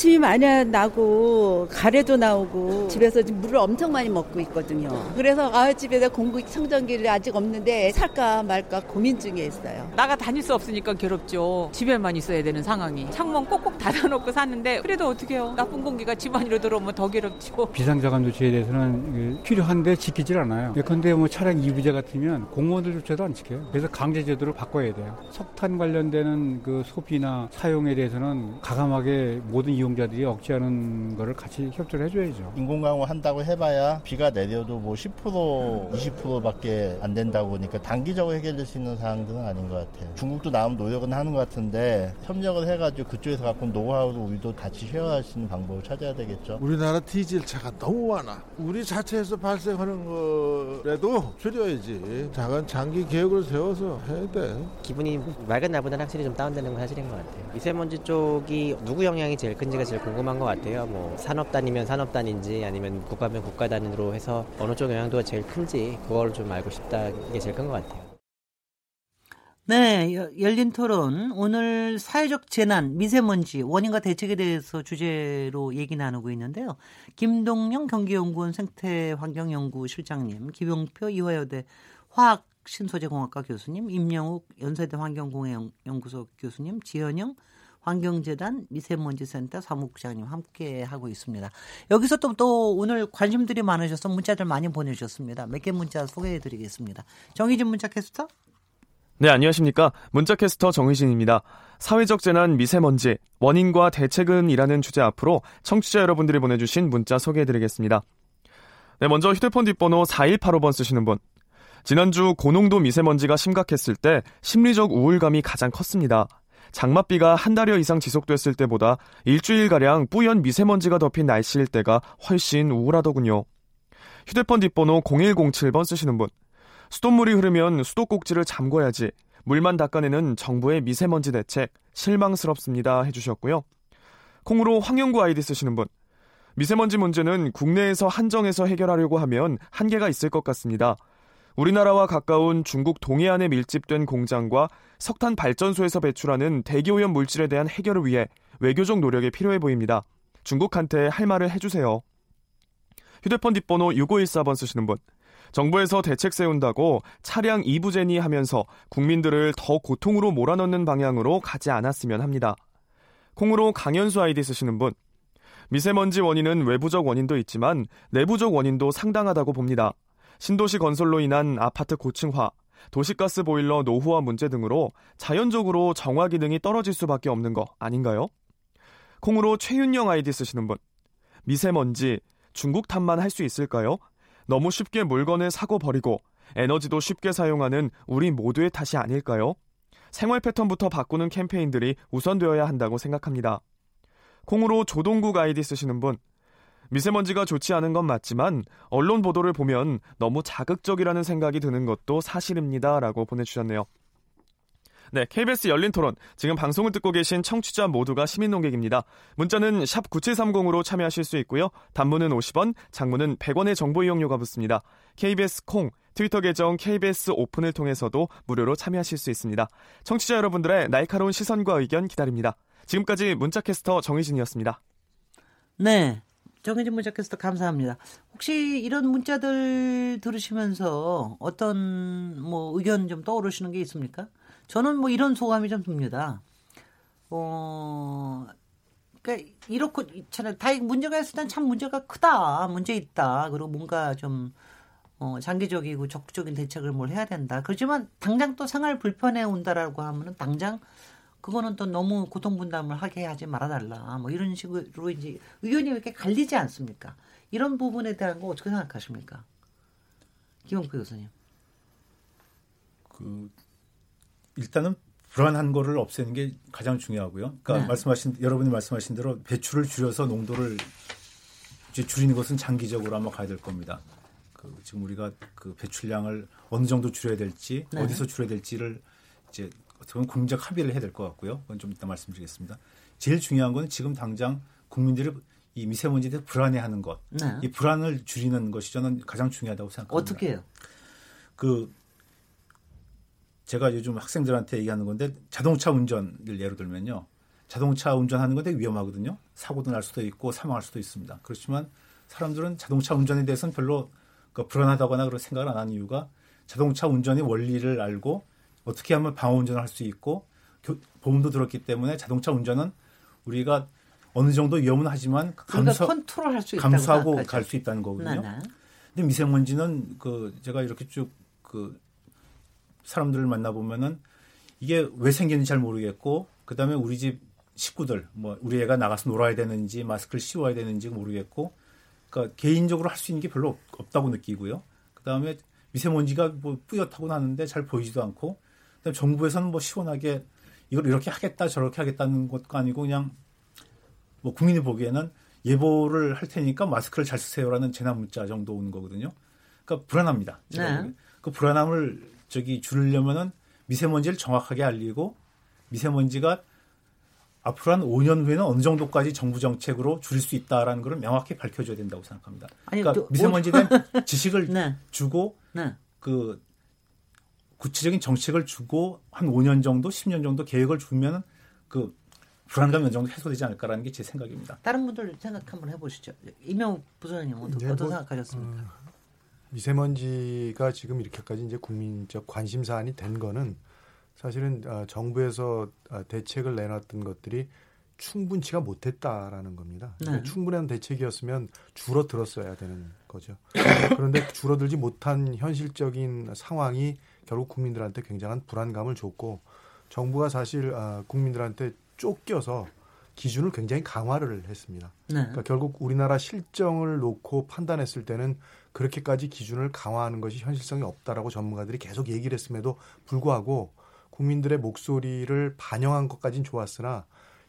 기침이 많이 나고 가래도 나오고 집에서 물을 엄청 많이 먹고 있거든요. 그래서 아 집에서 공구 청정기를 아직 없는데 살까 말까 고민 중에 있어요. 나가 다닐 수 없으니까 괴롭죠. 집에만 있어야 되는 상황이. 창문 꼭꼭 닫아놓고 사는데 그래도 어떻게요? 나쁜 공기가 집 안으로 들어오면 더 괴롭죠. 비상자감 조치에 대해서는 필요한데 지키질 않아요. 그런데 뭐 차량 이부제 같으면 공무원들조차도 안 지켜요. 그래서 강제 제도를 바꿔야 돼요. 석탄 관련되는 그 소비나 사용에 대해서는 가감하게 모든 모든 이용자들이 억제하는 거를 같이 협조를 해줘야죠. 인공강우 한다고 해봐야 비가 내려도 뭐 10% 20%밖에 안 된다고 보니까 단기적으로 해결될 수 있는 사항들은 아닌 것 같아요. 중국도 나름 노력은 하는 것 같은데 협력을 해가지고 그쪽에서 갖고 온 노하우를 우리도 같이 쉐어할 수 있는 방법을 찾아야 되겠죠. 우리나라 디젤 차가 너무 많아. 우리 자체에서 발생하는 거라도 줄여야지. 작은 장기 계획을 세워서 해야 돼. 기분이 맑은 날보다는 확실히 좀 다운되는 건 사실인 것 같아요. 미세먼지 쪽이 누구 영향이 제일 큰 지가 제일 궁금한 것 같아요. 뭐 산업 단위면 산업 단위인지 아니면 국가면 국가 단위로 해서 어느 쪽 영향도가 제일 큰지 그걸 좀 알고 싶다 이게 제일 큰 것 같아요. 네, 열린 토론 오늘 사회적 재난 미세먼지 원인과 대책에 대해서 주제로 얘기 나누고 있는데요. 김동영 경기연구원 생태환경연구 실장님, 김용표 이화여대 화학 신소재공학과 교수님, 임영욱 연세대 환경공해연구소 교수님, 지현영 환경재단 미세먼지센터 사무국장님 함께 하고 있습니다. 여기서 또, 또 오늘 관심들이 많으셔서 문자들 많이 보내주셨습니다. 몇 개 문자 소개해 드리겠습니다. 정희진 문자 캐스터? 네, 안녕하십니까. 문자캐스터 정희진입니다. 사회적 재난 미세먼지, 원인과 대책은 이라는 주제 앞으로 청취자 여러분들이 보내주신 문자 소개해드리겠습니다. 네, 먼저 휴대폰 뒷번호 4185번 쓰시는 분. 지난주 고농도 미세먼지가 심각했을 때 심리적 우울감이 가장 컸습니다. 장맛비가 한 달여 이상 지속됐을 때보다 일주일가량 뿌연 미세먼지가 덮인 날씨일 때가 훨씬 우울하더군요. 휴대폰 뒷번호 0107번 쓰시는 분. 수돗물이 흐르면 수도꼭지를 잠궈야지. 물만 닦아내는 정부의 미세먼지 대책 실망스럽습니다 해주셨고요. 콩으로 황영구 아이디 쓰시는 분. 미세먼지 문제는 국내에서 한정해서 해결하려고 하면 한계가 있을 것 같습니다. 우리나라와 가까운 중국 동해안에 밀집된 공장과 석탄 발전소에서 배출하는 대기오염 물질에 대한 해결을 위해 외교적 노력이 필요해 보입니다. 중국한테 할 말을 해주세요. 휴대폰 뒷번호 6514번 쓰시는 분. 정부에서 대책 세운다고 차량 이부제니 하면서 국민들을 더 고통으로 몰아넣는 방향으로 가지 않았으면 합니다. 콩으로 강연수 아이디 쓰시는 분. 미세먼지 원인은 외부적 원인도 있지만 내부적 원인도 상당하다고 봅니다. 신도시 건설로 인한 아파트 고층화, 도시가스 보일러 노후화 문제 등으로 자연적으로 정화 기능이 떨어질 수밖에 없는 거 아닌가요? 콩으로 최윤영 아이디 쓰시는 분. 미세먼지, 중국 탓만 할 수 있을까요? 너무 쉽게 물건을 사고 버리고 에너지도 쉽게 사용하는 우리 모두의 탓이 아닐까요? 생활 패턴부터 바꾸는 캠페인들이 우선되어야 한다고 생각합니다. 콩으로 조동국 아이디 쓰시는 분. 미세먼지가 좋지 않은 건 맞지만 언론 보도를 보면 너무 자극적이라는 생각이 드는 것도 사실입니다. 라고 보내주셨네요. 네, KBS 열린 토론. 지금 방송을 듣고 계신 청취자 모두가 시민 농객입니다. 문자는 샵 9730으로 참여하실 수 있고요. 단문은 50원, 장문은 100원의 정보 이용료가 붙습니다. KBS 콩, 트위터 계정 KBS 오픈을 통해서도 무료로 참여하실 수 있습니다. 청취자 여러분들의 날카로운 시선과 의견 기다립니다. 지금까지 문자캐스터 정희진이었습니다. 네. 정혜진 문자캐스터 감사합니다. 혹시 이런 문자들 들으시면서 어떤 뭐 의견 좀 떠오르시는 게 있습니까? 저는 뭐 이런 소감이 좀 듭니다. 어, 그러니까 이렇고 있잖아요. 다 문제가 있을 땐 참 문제가 크다, 문제 있다. 그리고 뭔가 좀 어, 장기적이고 적극적인 대책을 뭘 해야 된다. 그렇지만 당장 또 생활 불편해 온다라고 하면은 당장 그거는 또 너무 고통 분담을 하게 하지 말아달라. 뭐 이런 식으로 이제 의견이 왜 이렇게 갈리지 않습니까? 이런 부분에 대한 거 어떻게 생각하십니까? 김용표 교수님. 그 일단은 불안한 거를 없애는 게 가장 중요하고요. 그러니까 네. 말씀하신 여러분이 말씀하신 대로 배출을 줄여서 농도를 이제 줄이는 것은 장기적으로 아마 가야 될 겁니다. 그 지금 우리가 그 배출량을 어느 정도 줄여야 될지 네. 어디서 줄여야 될지를 이제 어떻게 보면 국민적 합의를 해야 될 것 같고요. 그건 좀 이따 말씀드리겠습니다. 제일 중요한 건 지금 당장 국민들이 이 미세먼지에 대해 불안해하는 것, 네. 이 불안을 줄이는 것이 저는 가장 중요하다고 생각합니다. 어떻게 해요? 그 제가 요즘 학생들한테 얘기하는 건데 자동차 운전을 예로 들면요. 자동차 운전하는 건데 위험하거든요. 사고도 날 수도 있고 사망할 수도 있습니다. 그렇지만 사람들은 자동차 운전에 대해서는 별로 그 불안하다거나 그런 생각을 안 하는 이유가 자동차 운전의 원리를 알고 어떻게 하면 방어 운전을 할 수 있고 보험도 들었기 때문에 자동차 운전은 우리가 어느 정도 위험은 하지만 감수, 컨트롤할 수 감수하고 갈 수 있다는 거거든요. 네네. 근데 미세먼지는 그 제가 이렇게 쭉 그 사람들을 만나 보면은 이게 왜 생기는지 잘 모르겠고 그다음에 우리 집 식구들 뭐 우리 애가 나가서 놀아야 되는지 마스크를 씌워야 되는지 모르겠고 그러니까 개인적으로 할 수 있는 게 별로 없다고 느끼고요. 그다음에 미세먼지가 뭐 뿌옇다고 나는데 잘 보이지도 않고 그다음에 정부에서는 뭐 시원하게 이걸 이렇게 하겠다 저렇게 하겠다는 것도 아니고 그냥 뭐 국민이 보기에는 예보를 할 테니까 마스크를 잘 쓰세요라는 재난 문자 정도 오는 거거든요. 그러니까 불안합니다. 네. 그 불안함을 저기 줄이려면은 미세먼지를 정확하게 알리고 미세먼지가 앞으로 한 5년 후에는 어느 정도까지 정부 정책으로 줄일 수 있다라는 것을 명확히 밝혀줘야 된다고 생각합니다. 아니, 그러니까 미세먼지에 대한 지식을 네. 주고 네. 그 구체적인 정책을 주고 한 5년 정도, 10년 정도 계획을 주면 그 불안감 어느 정도 해소되지 않을까라는 게 제 생각입니다. 다른 분들 생각 한번 해보시죠. 이명 부소장님 어떤, 네, 어떤 뭐, 생각하셨습니까? 어, 미세먼지가 지금 이렇게까지 이제 국민적 관심 사안이 된 거는 사실은 어, 정부에서 어, 대책을 내놨던 것들이 충분치가 못했다라는 겁니다. 네. 그러니까 충분한 대책이었으면 줄어들었어야 되는 거죠. 그런데 줄어들지 못한 현실적인 상황이 결국 국민들한테 굉장한 불안감을 줬고 정부가 사실 어, 국민들한테 쫓겨서 기준을 굉장히 강화를 했습니다. 네. 그러니까 결국 우리나라 실정을 놓고 판단했을 때는 그렇게까지 기준을 강화하는 것이 현실성이 없다라고 전문가들이 계속 얘기를 했음에도 불구하고 국민들의 목소리를 반영한 것까진 좋았으나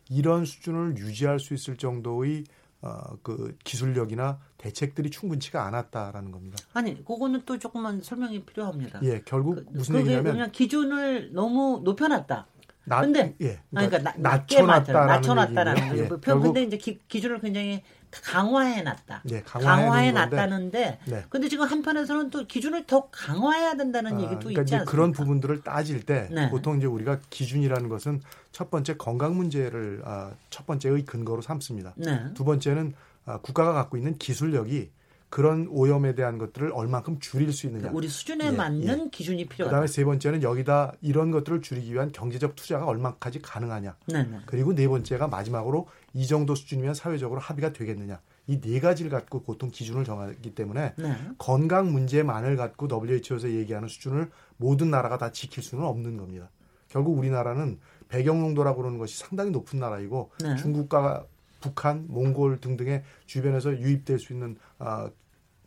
이런 수준을 유지할 수 있을 정도의 어, 그 기술력이나 대책들이 충분치가 않았다라는 겁니다. 아니, 그거는 또 조금만 설명이 필요합니다. 예, 결국 그, 무슨 얘기냐면 그냥 기준을 너무 높여놨다. 낮, 근데 예, 그러니까, 그러니까 낮춰놨다라는 낮춰놨다라는 예, 결국, 근데 이제 기, 기준을 굉장히 강화해놨다. 네, 강화해놨다는데, 네. 근데 지금 한편에서는 또 기준을 더 강화해야 된다는 아, 얘기도 그러니까 있지 않습니까? 그런 부분들을 따질 때 네. 보통 이제 우리가 기준이라는 것은 첫 번째 건강 문제를 아, 첫 번째의 근거로 삼습니다. 네. 두 번째는 아, 국가가 갖고 있는 기술력이 그런 오염에 대한 것들을 얼만큼 줄일 수 있느냐. 우리 수준에 예, 맞는 예. 기준이 필요하다. 그다음에 세 번째는 여기다 이런 것들을 줄이기 위한 경제적 투자가 얼마까지 가능하냐. 네네. 네. 그리고 네 번째가 마지막으로 이 정도 수준이면 사회적으로 합의가 되겠느냐. 이 네 가지를 갖고 보통 기준을 정하기 때문에 네. 건강 문제만을 갖고 WHO에서 얘기하는 수준을 모든 나라가 다 지킬 수는 없는 겁니다. 결국 우리나라는 배경농도라고 그러는 것이 상당히 높은 나라이고 네. 중국과 북한, 몽골 등등의 주변에서 유입될 수 있는 아,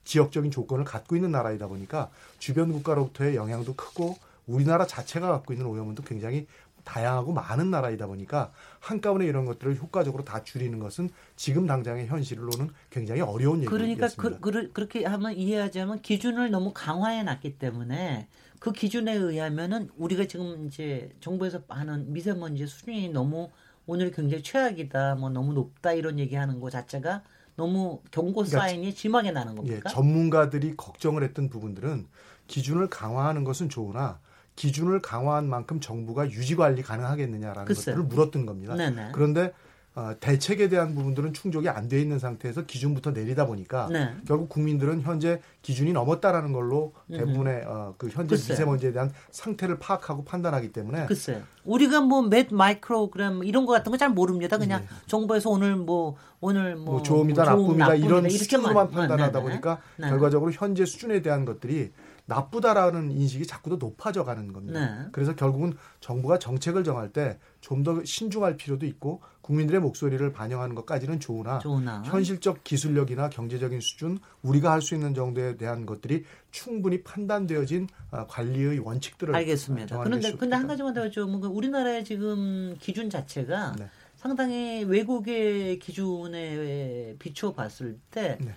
지역적인 조건을 갖고 있는 나라이다 보니까 주변 국가로부터의 영향도 크고 우리나라 자체가 갖고 있는 오염은 또 굉장히 다양하고 많은 나라이다 보니까 한꺼번에 이런 것들을 효과적으로 다 줄이는 것은 지금 당장의 현실로는 굉장히 어려운 얘기입니다. 그러니까 그, 그, 렇게 하면 이해하자면 기준을 너무 강화해 놨기 때문에 그 기준에 의하면은 우리가 지금 이제 정부에서 하는 미세먼지 수준이 너무 오늘 굉장히 최악이다, 뭐 너무 높다 이런 얘기하는 거 자체가 너무 경고 그러니까 사인이 그러니까, 심하게 나는 겁니까? 예, 전문가들이 걱정을 했던 부분들은 기준을 강화하는 것은 좋으나 기준을 강화한 만큼 정부가 유지 관리 가능하겠느냐라는 글쎄요. 것들을 물었던 겁니다. 네네. 그런데 어, 대책에 대한 부분들은 충족이 안 돼 있는 상태에서 기준부터 내리다 보니까 네. 결국 국민들은 현재 기준이 넘었다라는 걸로 대부분의 어, 그 현재 글쎄요. 미세먼지에 대한 상태를 파악하고 판단하기 때문에 글쎄요. 우리가 뭐 몇 마이크로그램 이런 거 같은 거 잘 모릅니다. 그냥 네. 정부에서 오늘 뭐 오늘 뭐, 뭐 좋음이다 뭐 나쁨이다, 나쁨이다 이런 수준으로만 판단하다 네, 네, 보니까 네. 결과적으로 현재 수준에 대한 것들이 나쁘다라는 인식이 자꾸 더 높아져 가는 겁니다. 네. 그래서 결국은 정부가 정책을 정할 때 좀 더 신중할 필요도 있고 국민들의 목소리를 반영하는 것까지는 좋으나, 좋으나, 현실적 기술력이나 경제적인 수준 우리가 할 수 있는 정도에 대한 것들이 충분히 판단되어진 아, 관리의 원칙들을 알겠습니다. 그런데 근데 한 가지만 더 여쭤보면 우리나라의 지금 기준 자체가 네. 상당히 외국의 기준에 비추어 봤을 때 네.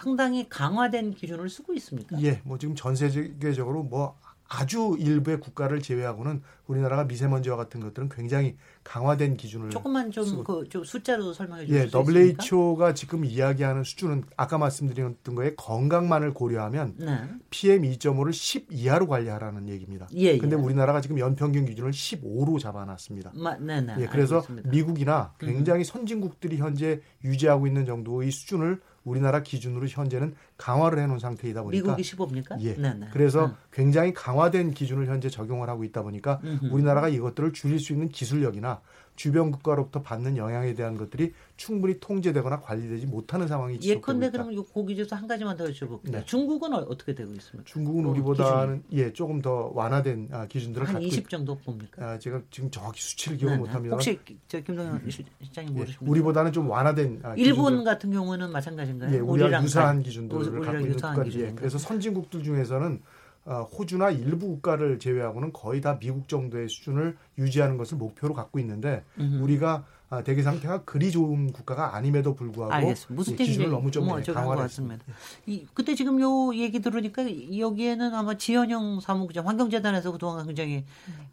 상당히 강화된 기준을 쓰고 있습니까? 예, 뭐 지금 전 세계적으로 뭐 아주 일부의 국가를 제외하고는 우리나라가 미세먼지와 같은 것들은 굉장히 강화된 기준을 조금만 좀, 그, 좀 숫자로 설명해 주실 예, 수 있습니까? WHO가 지금 이야기하는 수준은 아까 말씀드렸던 거에 건강만을 고려하면 네. PM 2.5를 10 이하로 관리하라는 얘기입니다. 예, 근데 예. 우리나라가 지금 연평균 기준을 15로 잡아놨습니다. 마, 네, 네, 예, 그래서. 미국이나 음. 굉장히 음. 선진국들이 현재 유지하고 있는 정도의 수준을 우리나라 기준으로 현재는 강화를 해놓은 상태이다 보니까 미국이 15입니까? 예. 네네. 그래서 음. 굉장히 강화된 기준을 현재 적용을 하고 있다 보니까 음흠. 우리나라가 이것들을 줄일 수 있는 기술력이나 주변 국가로부터 받는 영향에 대한 것들이 충분히 통제되거나 관리되지 못하는 상황이 지속되고 예컨대 그럼 고기에서 한 가지만 더 여쭤볼게요. 네. 중국은 어떻게 되고 있습니까? 중국은 어, 우리보다는 기준이. 예 조금 더 완화된 아, 기준들을 한20 정도 봅니까? 아, 제가 지금 정확히 수치를 기억 못합니다. 혹시 저 김동현 실장님 예, 모르십니까? 우리보다는 좀 완화된 아, 일본 기준들. 같은 경우는 마찬가지인가요? 예, 우리랑 유사한 기준들 을 갖고 있는 국가들. 예, 그래서 선진국들 중에서는 어, 호주나 일부 국가를 제외하고는 거의 다 미국 정도의 수준을 유지하는 것을 목표로 갖고 있는데 음흠. 우리가 아, 대기 상태가 그리 좋은 국가가 아님에도 불구하고 알겠습니다. 무슨 기준을 너무 좀 뭐, 강화를 했습니다. 이, 그때 지금 요 얘기 들으니까 여기에는 아마 지현영 사무국장 환경재단에서 그동안 굉장히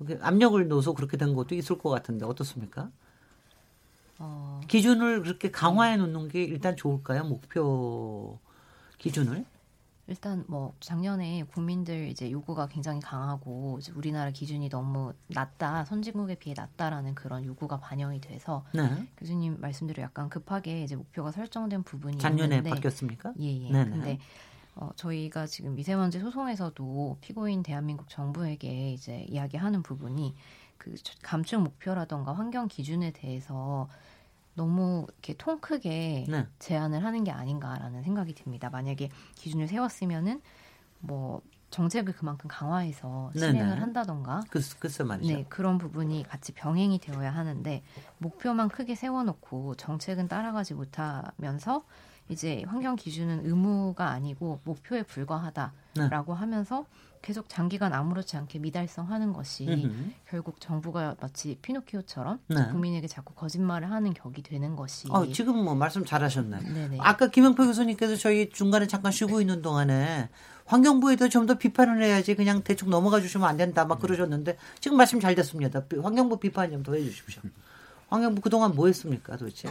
음. 압력을 넣어서 그렇게 된 것도 있을 것 같은데 어떻습니까? 어... 기준을 그렇게 강화해 놓는 게 일단 좋을까요? 목표 기준을? 일단 뭐 작년에 국민들 이제 요구가 굉장히 강하고 우리나라 기준이 너무 낮다 선진국에 비해 낮다라는 그런 요구가 반영이 돼서 네. 교수님 말씀대로 약간 급하게 이제 목표가 설정된 부분이 작년에 있는데, 바뀌었습니까? 예예. 예. 근데 어, 저희가 지금 미세먼지 소송에서도 피고인 대한민국 정부에게 이제 이야기하는 부분이 그 감축 목표라던가 환경 기준에 대해서 너무 이렇게 통 크게 네. 제안을 하는 게 아닌가라는 생각이 듭니다. 만약에 기준을 세웠으면은 뭐 정책을 그만큼 강화해서 네, 실행을 네네. 한다던가 그, 글쎄 말이죠. 네, 그런 부분이 같이 병행이 되어야 하는데 목표만 크게 세워놓고 정책은 따라가지 못하면서 이제 환경 기준은 의무가 아니고 목표에 불과하다라고 네. 하면서 계속 장기간 아무렇지 않게 미달성하는 것이 음흠. 결국 정부가 마치 피노키오처럼 네. 국민에게 자꾸 거짓말을 하는 격이 되는 것이. 어, 지금 뭐 말씀 잘하셨네. 네네. 아까 김영표 교수님께서 저희 중간에 잠깐 쉬고 있는 동안에 환경부에도 좀 더 비판을 해야지 그냥 대충 넘어가 주시면 안 된다 막 그러셨는데 지금 말씀 잘 됐습니다. 환경부 비판 좀 더 해주십시오. 환경부 그동안 뭐 했습니까 도대체?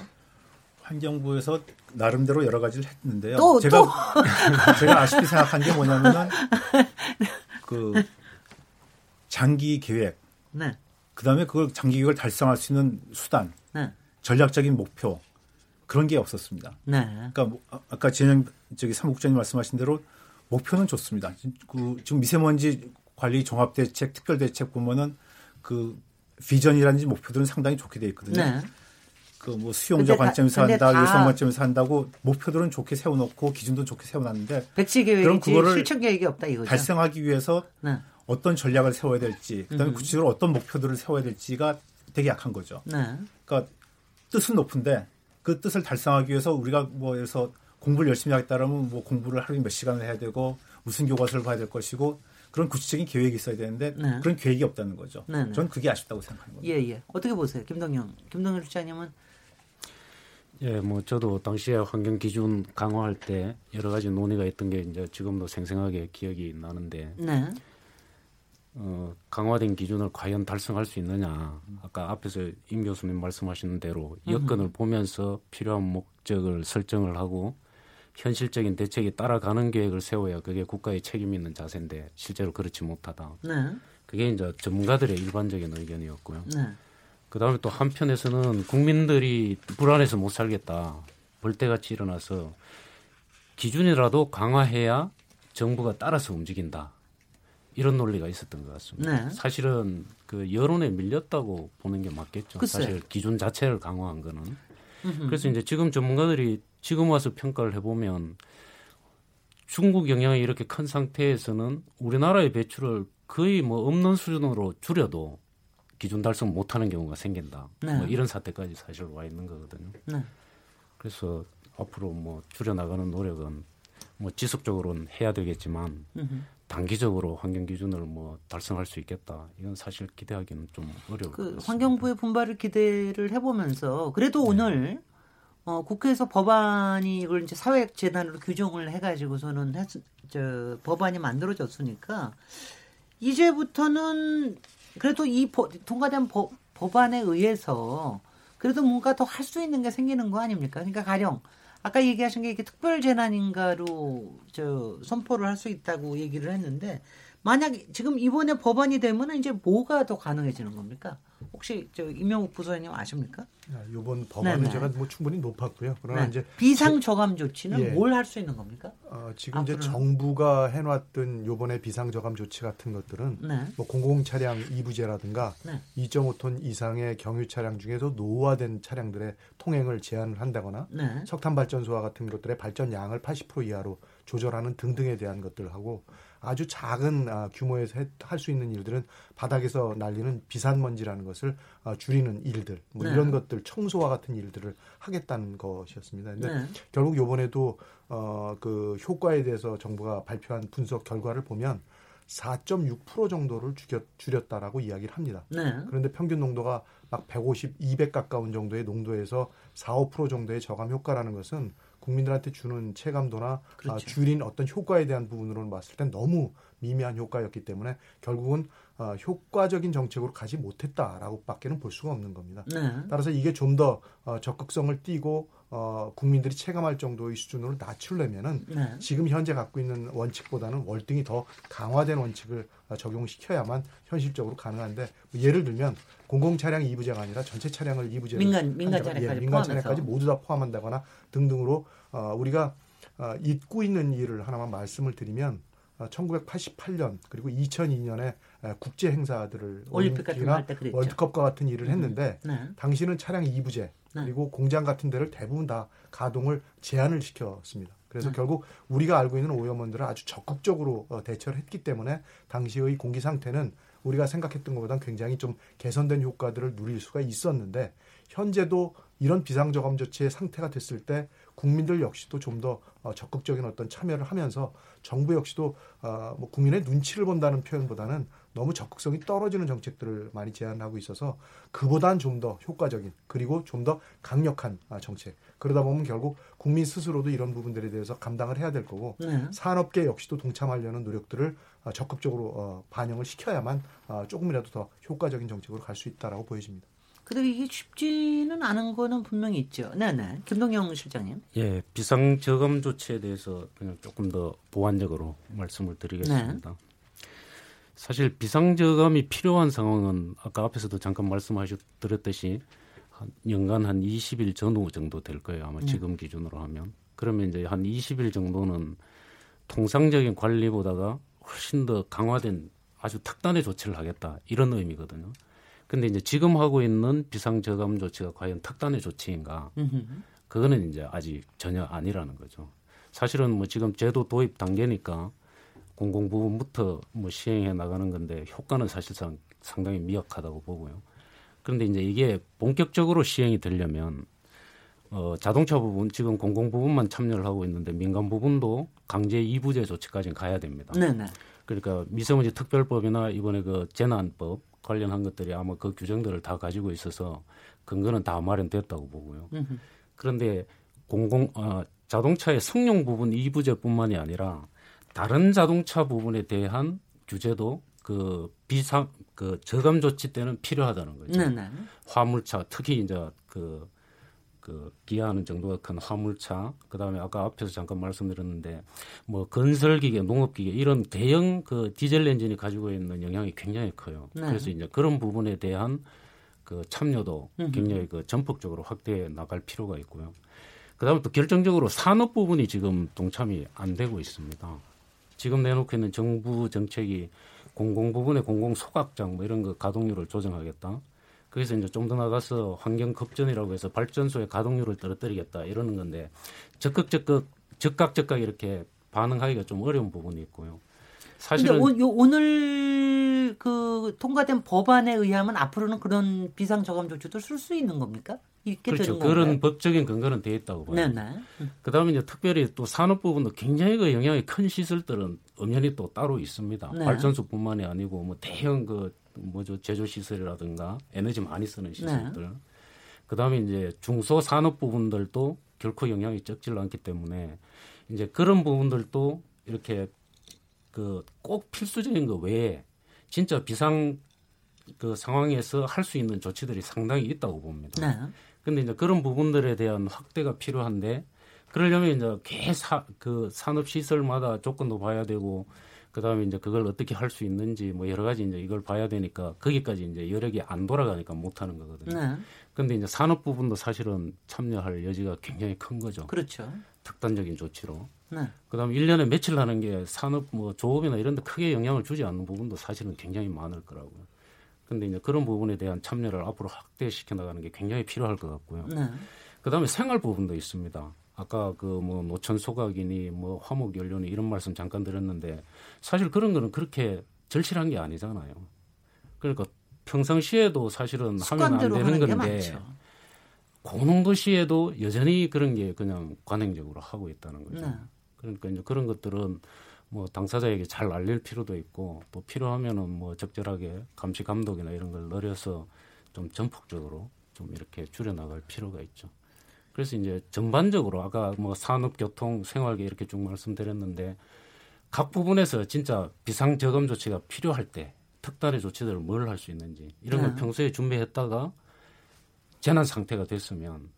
환경부에서 나름대로 여러 가지를 했는데요. 또, 제가 또. 제가 아쉽게 생각한 게 뭐냐면은 그 장기 계획, 네. 그다음에 그걸 장기 계획을 달성할 수 있는 수단, 네. 전략적인 목표 그런 게 없었습니다. 네. 그러니까 뭐, 아, 아까 진영 저기 사무국장님 말씀하신 대로 목표는 좋습니다. 그 지금 미세먼지 관리 종합 대책, 특별 대책 보면은 그 비전이라든지 목표들은 상당히 좋게 돼 있거든요. 네. 그뭐 수용자 관점에서 한다, 유성 관점에서 한다고 목표들은 좋게 세워놓고 기준도 좋게 세워놨는데 배치 계획이 그거를 실천 계획이 없다 이거죠. 달성하기 위해서 네. 어떤 전략을 세워야 될지, 그다음에 음. 구체적으로 어떤 목표들을 세워야 될지가 되게 약한 거죠. 네. 그러니까 뜻은 높은데 그 뜻을 달성하기 위해서 우리가 뭐 해서 공부를 열심히 하겠다라면 뭐 공부를 하루에 몇 시간을 해야 되고 무슨 교과서를 봐야 될 것이고 그런 구체적인 계획이 있어야 되는데 네. 그런 계획이 없다는 거죠. 네, 네. 저는 그게 아쉽다고 생각하는 거예요. 예, 예. 어떻게 보세요, 김동영? 김동영 실장님은 예, 뭐 저도 당시에 환경 기준 강화할 때 여러 가지 논의가 있던 게 이제 지금도 생생하게 기억이 나는데 네. 어, 강화된 기준을 과연 달성할 수 있느냐. 아까 앞에서 임 교수님 말씀하시는 대로 여건을 보면서 필요한 목적을 설정을 하고 현실적인 대책에 따라가는 계획을 세워야 그게 국가의 책임 있는 자세인데 실제로 그렇지 못하다. 네. 그게 이제 전문가들의 일반적인 의견이었고요. 네. 그 다음에 또 한편에서는 국민들이 불안해서 못 살겠다. 벌떼같이 일어나서 기준이라도 강화해야 정부가 따라서 움직인다. 이런 논리가 있었던 것 같습니다. 네. 사실은 그 여론에 밀렸다고 보는 게 맞겠죠. 글쎄. 사실 기준 자체를 강화한 거는. 음흠. 그래서 이제 지금 전문가들이 지금 와서 평가를 해보면 중국 영향이 이렇게 큰 상태에서는 우리나라의 배출을 거의 뭐 없는 수준으로 줄여도 기준 달성 못하는 경우가 생긴다. 네. 뭐 이런 사태까지 사실 와 있는 거거든요. 네. 그래서 앞으로 뭐 줄여 나가는 노력은 뭐 지속적으로는 해야 되겠지만 으흠. 단기적으로 환경 기준을 뭐 달성할 수 있겠다. 이건 사실 기대하기는 좀 어려울 그 환경부의 분발을 기대를 해보면서 그래도 네. 오늘 어, 국회에서 법안이 이걸 이제 사회적 재단으로 규정을 해가지고서는 했, 저, 법안이 만들어졌으니까 이제부터는 그래도 이 법, 통과된 법, 법안에 의해서 그래도 뭔가 더 할 수 있는 게 생기는 거 아닙니까? 그러니까 가령 아까 얘기하신 게 이게 특별 재난인가로 저 선포를 할 수 있다고 얘기를 했는데 만약 지금 이번에 법안이 되면 이제 뭐가 더 가능해지는 겁니까? 혹시 저 임명욱 부소장님 아십니까? 이번 아, 법안은 네네. 제가 뭐 충분히 높았고요. 그러나 네. 이제 비상 저감 조치는 예. 뭘할 수 있는 겁니까? 어, 지금 앞으로는? 이제 정부가 해놨던 요번에 비상 저감 조치 같은 것들은 네. 뭐 공공 차량 이부제라든가 네. 2.5톤 이상의 경유 차량 중에서 노후화된 차량들의 통행을 제한을 한다거나 네. 석탄 발전소와 같은 것들의 발전량을 80% 이하로 조절하는 등등에 대한 것들하고 아주 작은 아, 규모에서 할 수 있는 일들은 바닥에서 날리는 비산먼지라는 것을 아, 줄이는 일들 뭐 네. 이런 것들 청소와 같은 일들을 하겠다는 것이었습니다. 근데 네. 결국 요번에도 어, 그 효과에 대해서 정부가 발표한 분석 결과를 보면 4.6% 정도를 줄였, 줄였다라고 이야기를 합니다. 네. 그런데 평균 농도가 막 150, 200 가까운 정도의 농도에서 4, 5% 정도의 저감 효과라는 것은 국민들한테 주는 체감도나 아, 그렇죠. 아, 줄인 어떤 효과에 대한 부분으로는 봤을 땐 너무 미미한 효과였기 때문에 결국은 어, 효과적인 정책으로 가지 못했다라고밖에는 볼 수가 없는 겁니다. 네. 따라서 이게 좀더 어, 적극성을 띠고 어, 국민들이 체감할 정도의 수준으로 낮추려면은 네. 지금 현재 갖고 있는 원칙보다는 월등히 더 강화된 원칙을 어, 적용시켜야만 현실적으로 가능한데 뭐 예를 들면 공공 차량 이부제가 아니라 전체 차량을 이부제 민간 민간 차량까지, 예, 민간 차량까지 모두 다 포함한다거나 등등으로 어, 우리가 어, 잊고 있는 일을 하나만 말씀을 드리면 1988년 어, 그리고 2002년에 국제 행사들을 올림픽 같은 월드컵과 같은 일을 음. 했는데 음. 네. 당시는 차량 2부제 네. 그리고 공장 같은 데를 대부분 다 가동을 제한을 시켰습니다. 그래서 네. 결국 우리가 알고 있는 오염원들을 아주 적극적으로 어, 대처를 했기 때문에 당시의 공기 상태는 우리가 생각했던 것보다 굉장히 좀 개선된 효과들을 누릴 수가 있었는데 현재도 이런 비상저감 조치의 상태가 됐을 때 국민들 역시도 좀더 어, 적극적인 어떤 참여를 하면서 정부 역시도 어, 뭐 국민의 눈치를 본다는 표현보다는 너무 적극성이 떨어지는 정책들을 많이 제안하고 있어서 그보단 좀 더 효과적인 그리고 좀 더 강력한 아, 정책 그러다 보면 결국 국민 스스로도 이런 부분들에 대해서 감당을 해야 될 거고 네. 산업계 역시도 동참하려는 노력들을 어, 적극적으로 반영을 시켜야만 조금이라도 더 효과적인 정책으로 갈 수 있다라고 보여집니다. 근데 이게 쉽지는 않은 거는 분명히 있죠. 네 네. 김동영 실장님. 예, 비상저감 조치에 대해서 그냥 조금 더 보완적으로 말씀을 드리겠습니다. 네. 사실 비상저감이 필요한 상황은 아까 앞에서도 잠깐 말씀하셨듯이 한 연간 한 20일 전후 정도 될 거예요. 아마 네. 지금 기준으로 하면. 그러면 이제 한 20일 정도는 통상적인 관리보다가 훨씬 더 강화된 아주 특단의 조치를 하겠다 이런 의미거든요. 근데 이제 지금 하고 있는 비상저감 조치가 과연 특단의 조치인가? 그거는 이제 아직 전혀 아니라는 거죠. 사실은 뭐 지금 제도 도입 단계니까 공공 부분부터 뭐 시행해 나가는 건데 효과는 사실상 상당히 미약하다고 보고요. 그런데 이제 이게 본격적으로 시행이 되려면 어, 자동차 부분 지금 공공 부분만 참여를 하고 있는데 민간 부분도 강제 이부제 조치까지 가야 됩니다. 네네. 그러니까 미세먼지 특별법이나 이번에 그 재난법 관련한 것들이 아마 그 규정들을 다 가지고 있어서 근거는 다 마련됐다고 보고요. 으흠. 그런데 공공 어, 자동차의 성능 부분 이 부제뿐만이 아니라 다른 자동차 부분에 대한 규제도 그 비상 그 저감 조치 때는 필요하다는 거죠. 네네. 화물차 특히 이제 그 그 기하하는 정도가 큰 화물차, 그 다음에 아까 앞에서 잠깐 말씀드렸는데 뭐 건설기계, 농업기계 이런 대형 그 디젤 엔진이 가지고 있는 영향이 굉장히 커요. 네. 그래서 이제 그런 부분에 대한 그 참여도 굉장히 그 전폭적으로 확대해 나갈 필요가 있고요. 그다음에 또 결정적으로 산업 부분이 지금 동참이 안 되고 있습니다. 지금 내놓고 있는 정부 정책이 공공 부분의 공공 소각장 뭐 이런 거 가동률을 조정하겠다. 그래서 이제 좀 더 나가서 환경 급전이라고 해서 발전소의 가동률을 떨어뜨리겠다 이러는 건데 적극 적극 즉각 즉각 이렇게 반응하기가 좀 어려운 부분이 있고요. 사실은 오, 요, 오늘 오늘 그 통과된 법안에 의하면 앞으로는 그런 비상 저감 조치도 쓸 수 있는 겁니까? 그렇죠. 그런 법적인 근거는 돼 있다고 봐요. 네네. 그다음에 이제 특별히 또 산업 부분도 굉장히 그 영향이 큰 시설들은 엄연히 또 따로 있습니다. 네. 발전소뿐만이 아니고 뭐 대형 그 뭐죠 제조 시설이라든가 에너지 많이 쓰는 네. 시설들. 네. 그다음에 이제 중소 산업 부분들도 결코 영향이 적질 않기 때문에 이제 그런 부분들도 이렇게 그 꼭 필수적인 거 외에 진짜 비상 그 상황에서 할 수 있는 조치들이 상당히 있다고 봅니다. 네. 근데 이제 그런 부분들에 대한 확대가 필요한데 그러려면 이제 개그 산업 시설마다 조건도 봐야 되고 그다음에 이제 그걸 어떻게 할 수 있는지 뭐 여러 가지 이제 이걸 봐야 되니까 거기까지 이제 여력이 안 돌아가니까 못 하는 거거든요. 네. 근데 이제 산업 부분도 사실은 참여할 여지가 굉장히 큰 거죠. 그렇죠. 특단적인 조치로. 네. 그다음에 1년에 며칠 하는 게 산업 뭐 조업이나 이런 데 크게 영향을 주지 않는 부분도 사실은 굉장히 많을 거라고요. 근데 이제 그런 부분에 대한 참여를 앞으로 확대시켜 나가는 게 굉장히 필요할 것 같고요. 네. 그다음에 생활 부분도 있습니다. 아까 그 뭐 노천 소각이니 뭐 화목 연료니 이런 말씀 잠깐 드렸는데 사실 그런 거는 그렇게 절실한 게 아니잖아요. 그러니까 평상시에도 사실은 하면 안 되는 건데 고농도시에도 여전히 그런 게 그냥 관행적으로 하고 있다는 거죠. 네. 그러니까 이제 그런 것들은 뭐 당사자에게 잘 알릴 필요도 있고 또 필요하면은 뭐 적절하게 감시 감독이나 이런 걸 늘려서 좀 전폭적으로 좀 이렇게 줄여 나갈 필요가 있죠. 그래서 이제 전반적으로 아까 뭐 산업, 교통, 생활계 이렇게 쭉 말씀드렸는데 각 부분에서 진짜 비상 저감 조치가 필요할 때 특단의 조치들을 뭘 할 수 있는지 이런 걸 네. 평소에 준비했다가 재난 상태가 됐으면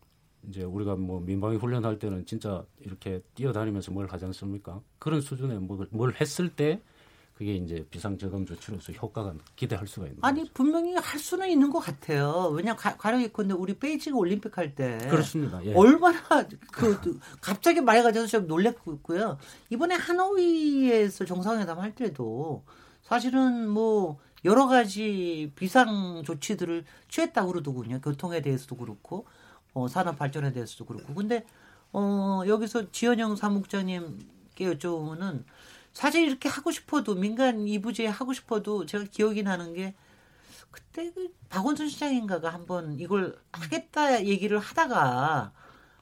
이제 우리가 뭐 민방위 훈련할 때는 진짜 이렇게 뛰어다니면서 뭘 하지 않습니까? 그런 수준의 뭘, 뭘 했을 때 그게 이제 비상저감 조치로서 효과가 기대할 수가 있는 아니 거죠. 분명히 할 수는 있는 것 같아요. 왜냐 가령 예컨대 우리 베이징 올림픽 할 때 그렇습니다. 예. 얼마나 그 갑자기 말가져서 좀 놀랬고요. 이번에 하노이에서 정상회담 할 때도 사실은 뭐 여러 가지 비상 조치들을 취했다고 그러더군요. 교통에 대해서도 그렇고 어, 산업 발전에 대해서도 그렇고. 근데 어, 여기서 지현영 사무국장님께 여쭤보면은 사실 이렇게 하고 싶어도 민간 이부제 하고 싶어도 제가 기억이 나는 게 그때 그 박원순 시장인가가 한번 이걸 하겠다 얘기를 하다가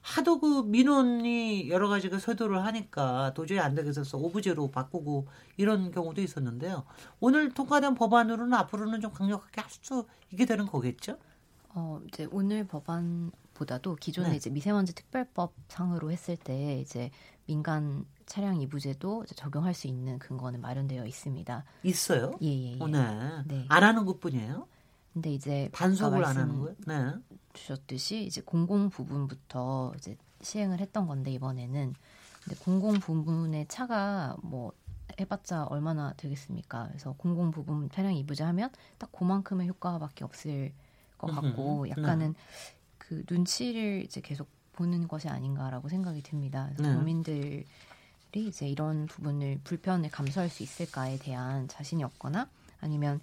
하도 그 민원이 여러 가지 그 서도를 하니까 도저히 안 되겠어서 오부제로 바꾸고 이런 경우도 있었는데요. 오늘 통과된 법안으로는 앞으로는 좀 강력하게 할 수 있게 되는 거겠죠? 어, 이제 오늘 법안 보다도 기존에 네. 이제 미세먼지 특별법 상으로 했을 때 이제 민간 차량 이부제도 적용할 수 있는 근거는 마련되어 있습니다. 있어요? 예, 예, 예. 어, 네. 네. 안 하는 것뿐이에요? 근데 이제 반속을 안 하는 거예요? 네. 주셨듯이 이제 공공 부분부터 이제 시행을 했던 건데 이번에는 근데 공공 부분의 차가 뭐 해봤자 얼마나 되겠습니까? 그래서 공공 부분 차량 이부제 하면 딱 그만큼의 효과밖에 없을 것 같고 약간은 네. 그 눈치를 이제 계속 보는 것이 아닌가라고 생각이 듭니다. 네. 국민들 이 이제 이런 부분을 불편을 감수할 수 있을까에 대한 자신이 없거나 아니면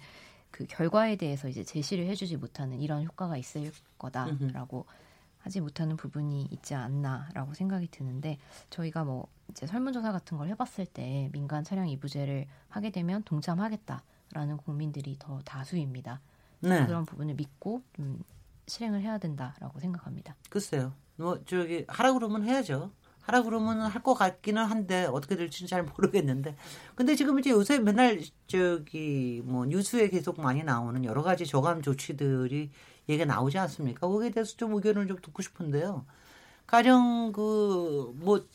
그 결과에 대해서 이제 제시를 해주지 못하는 이런 효과가 있을 거다라고 하지 못하는 부분이 있지 않나라고 생각이 드는데 저희가 뭐 이제 설문조사 같은 걸 해봤을 때 민간 차량 이부제를 하게 되면 동참하겠다라는 국민들이 더 다수입니다. 네. 그런 부분을 믿고 좀 실행을 해야 된다라고 생각합니다. 글쎄요. 뭐 저기 하라 그러면 해야죠. 하라 그러면 할것 같기는 한데 어떻게 될지는 잘 모르겠는데. 근데 지금 이제 요새 맨날 저기 뭐 뉴스에 계속 많이 나오는 여러 가지 저감 조치들이 얘기가 나오지 않습니까? 거기에 대해서 좀 의견을 좀 듣고 싶은데요. 가령 그 뭐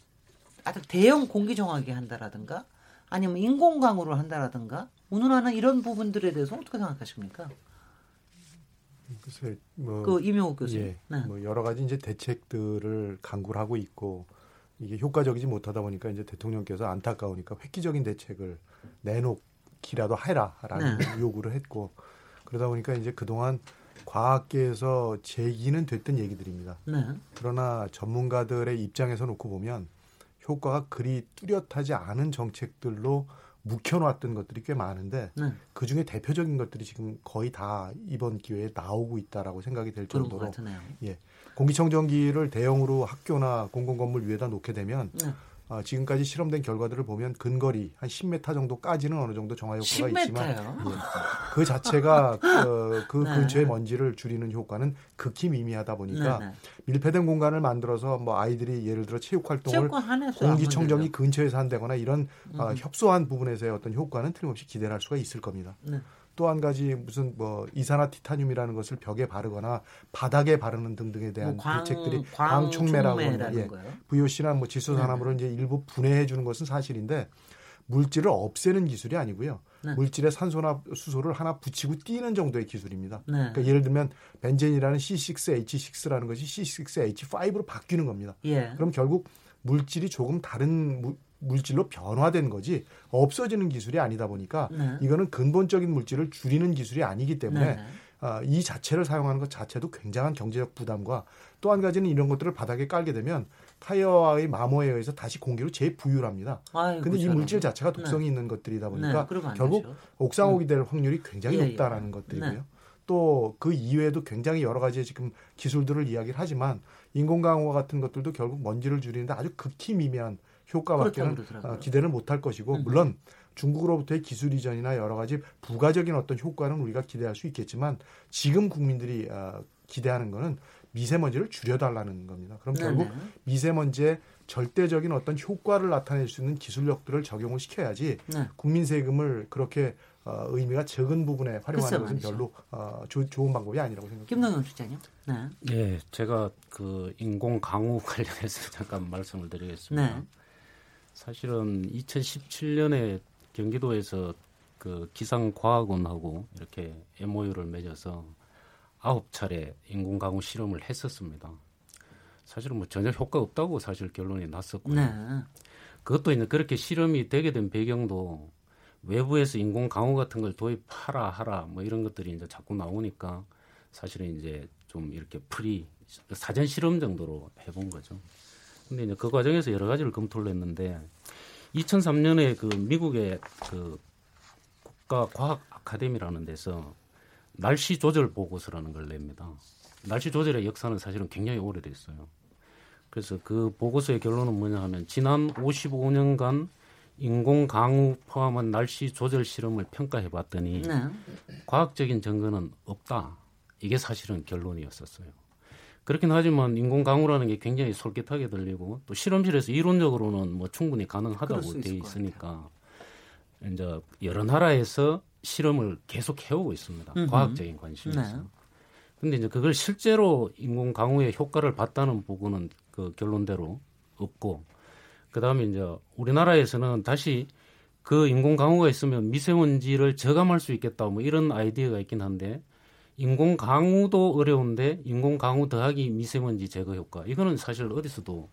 아주 대형 공기 정화기 한다라든가 아니면 인공광으로 한다라든가 운운하는 이런 부분들에 대해서 어떻게 생각하십니까? 글쎄, 뭐, 그 이명호 교수님. 예, 네. 뭐 여러 가지 이제 대책들을 강구를 하고 있고 이게 효과적이지 못하다 보니까 이제 대통령께서 안타까우니까 획기적인 대책을 내놓기라도 해라라는 네. 요구를 했고 그러다 보니까 이제 그동안 과학계에서 제기는 됐던 얘기들입니다. 네. 그러나 전문가들의 입장에서 놓고 보면 효과가 그리 뚜렷하지 않은 정책들로 묵혀놨던 것들이 꽤 많은데 네. 그 중에 대표적인 것들이 지금 거의 다 이번 기회에 나오고 있다라고 생각이 될 정도로 예 공기청정기를 대형으로 학교나 공공건물 위에다 놓게 되면 네. 어, 지금까지 실험된 결과들을 보면 근거리 한 10m 정도까지는 어느 정도 정화 효과가 10m요? 있지만 예, 그 자체가 그, 그 네. 근처의 먼지를 줄이는 효과는 극히 미미하다 보니까 네, 네. 밀폐된 공간을 만들어서 뭐 아이들이 예를 들어 체육 활동을 공기청정기 근처에서 한다거나 이런 어, 음. 어, 협소한 부분에서의 어떤 효과는 틀림없이 기대할 수가 있을 겁니다. 네. 또한 가지 무슨 뭐 이산화 티타늄이라는 것을 벽에 바르거나 바닥에 바르는 등등에 대한 뭐 광, 대책들이 광촉매라고 하는 예. VOC나 뭐 질소산화물을 네. 이제 일부 분해해 주는 것은 사실인데 물질을 없애는 기술이 아니고요. 네. 물질에 산소나 수소를 하나 붙이고 띄는 정도의 기술입니다. 네. 그러니까 예를 들면 벤젠이라는 C6H6라는 것이 C6H5로 바뀌는 겁니다. 예. 그럼 결국 물질이 조금 다른 무, 물질로 변화된 거지 없어지는 기술이 아니다 보니까 네. 이거는 근본적인 물질을 줄이는 기술이 아니기 때문에 네. 어, 이 자체를 사용하는 것 자체도 굉장한 경제적 부담과 또 한 가지는 이런 것들을 바닥에 깔게 되면 타이어의 마모에 의해서 다시 공기로 재부유합니다. 근데 이 물질 자체가 독성이 네. 있는 것들이다 보니까 네, 결국 옥상옥이 될 확률이 굉장히 예, 높다라는 예. 것들이고요. 네. 또그 이외에도 굉장히 여러 가지 지금 기술들을 이야기를 하지만 인공 강화 같은 것들도 결국 먼지를 줄이는데 아주 극히 미미한 효과밖에는 어, 기대를 못할 것이고 음. 물론 중국으로부터의 기술 이전이나 여러 가지 부가적인 어떤 효과는 우리가 기대할 수 있겠지만 지금 국민들이 어, 기대하는 거는 미세먼지를 줄여달라는 겁니다. 그럼 네네. 결국 미세먼지의 절대적인 어떤 효과를 나타낼 수 있는 기술력들을 적용을 시켜야지 네. 국민 세금을 그렇게 어, 의미가 적은 부분에 활용하는 것은 별로 어, 조, 좋은 방법이 아니라고 생각합니다. 김동현 실장님. 네. 예, 제가 그 인공 강우 관련해서 잠깐 말씀을 드리겠습니다. 네. 사실은 2017년에 경기도에서 그 기상과학원하고 이렇게 MOU를 맺어서 아홉 차례 인공 강우 실험을 했었습니다. 사실은 뭐 전혀 효과 없다고 사실 결론이 났었고요. 네. 그것도 이제 그렇게 실험이 되게 된 배경도 외부에서 인공 강우 같은 걸 도입하라 하라 뭐 이런 것들이 이제 자꾸 나오니까 사실은 이제 좀 이렇게 pre 사전 실험 정도로 해본 거죠. 근데 이제 그 과정에서 여러 가지를 검토를 했는데 2003년에 그 미국의 그 국가 과학 아카데미라는 데서 날씨 조절 보고서라는 걸 냅니다. 날씨 조절의 역사는 사실은 굉장히 오래됐어요. 그래서 그 보고서의 결론은 뭐냐 하면 지난 55년간 인공 강우 포함한 날씨 조절 실험을 평가해 봤더니 네. 과학적인 증거는 없다. 이게 사실은 결론이었었어요. 그렇긴 하지만 인공 강우라는 게 굉장히 솔깃하게 들리고 또 실험실에서 이론적으로는 뭐 충분히 가능하다고 돼 있으니까 이제 여러 나라에서 실험을 계속 해오고 있습니다. 음흠. 과학적인 관심에서. 네. 근데 이제 그걸 실제로 인공 강우의 효과를 봤다는 부분은 그 결론대로 없고 그다음에 이제 우리나라에서는 다시 그 인공 강우가 있으면 미세먼지를 저감할 수 있겠다 뭐 이런 아이디어가 있긴 한데 인공 강우도 어려운데 인공 강우 더하기 미세먼지 제거 효과 이거는 사실 어디서도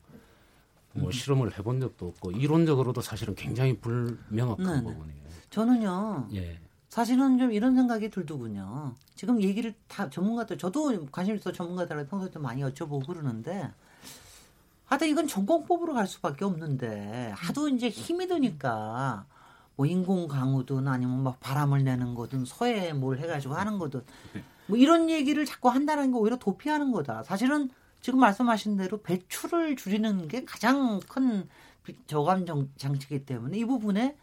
뭐 음. 실험을 해본 적도 없고 이론적으로도 사실은 굉장히 불명확한 네네. 부분이에요. 저는요. 예. 사실은 좀 이런 생각이 들더군요. 지금 얘기를 다 전문가들 저도 관심 있어 전문가들한테 평소에 많이 여쭤보고 그러는데 하여튼 이건 전공법으로 갈 수밖에 없는데 하도 이제 힘이 드니까 뭐 인공 강우든 아니면 막 바람을 내는 거든 서해 뭘 해가지고 하는 거든 뭐 이런 얘기를 자꾸 한다는 게 오히려 도피하는 거다. 사실은 지금 말씀하신 대로 배출을 줄이는 게 가장 큰 저감 장치이기 때문에 이 부분에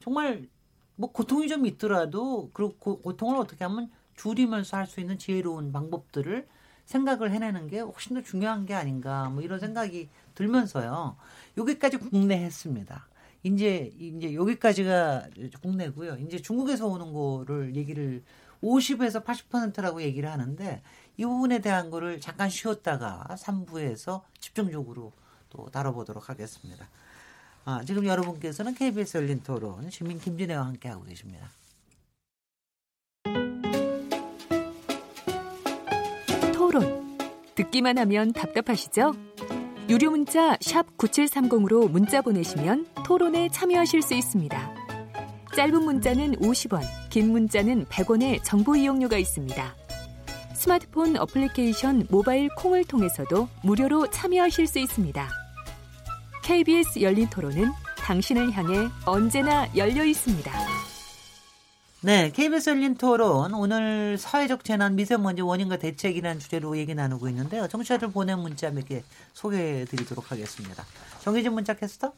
정말 뭐 고통이 좀 있더라도 그 고통을 어떻게 하면 줄이면서 할 수 있는 지혜로운 방법들을 생각을 해내는 게 훨씬 더 중요한 게 아닌가 뭐 이런 생각이 들면서요. 여기까지 국내 했습니다. 이제 이제 여기까지가 국내고요. 이제 중국에서 오는 거를 얘기를 50에서 80%라고 얘기를 하는데 이 부분에 대한 거를 잠깐 쉬었다가 3부에서 집중적으로 또 다뤄보도록 하겠습니다. 아, 지금 여러분께서는 KBS 열린 토론 시민 김진애와 함께하고 계십니다. 토론. 듣기만 하면 답답하시죠? 유료 문자 9730으로 문자 보내시면 토론에 참여하실 수 있습니다. 짧은 문자는 50원, 긴 문자는 100원의 정보 이용료가 있습니다. 스마트폰 어플리케이션 모바일 콩을 통해서도 무료로 참여하실 수 있습니다. KBS 열린 토론은 당신을 향해 언제나 열려 있습니다. 네, KBS 열린 토론 오늘 사회적 재난 미세먼지 원인과 대책이라는 주제로 얘기 나누고 있는데요. 청취자들 보낸 문자 몇 개 소개해 드리도록 하겠습니다. 정희진 문자 캐스터.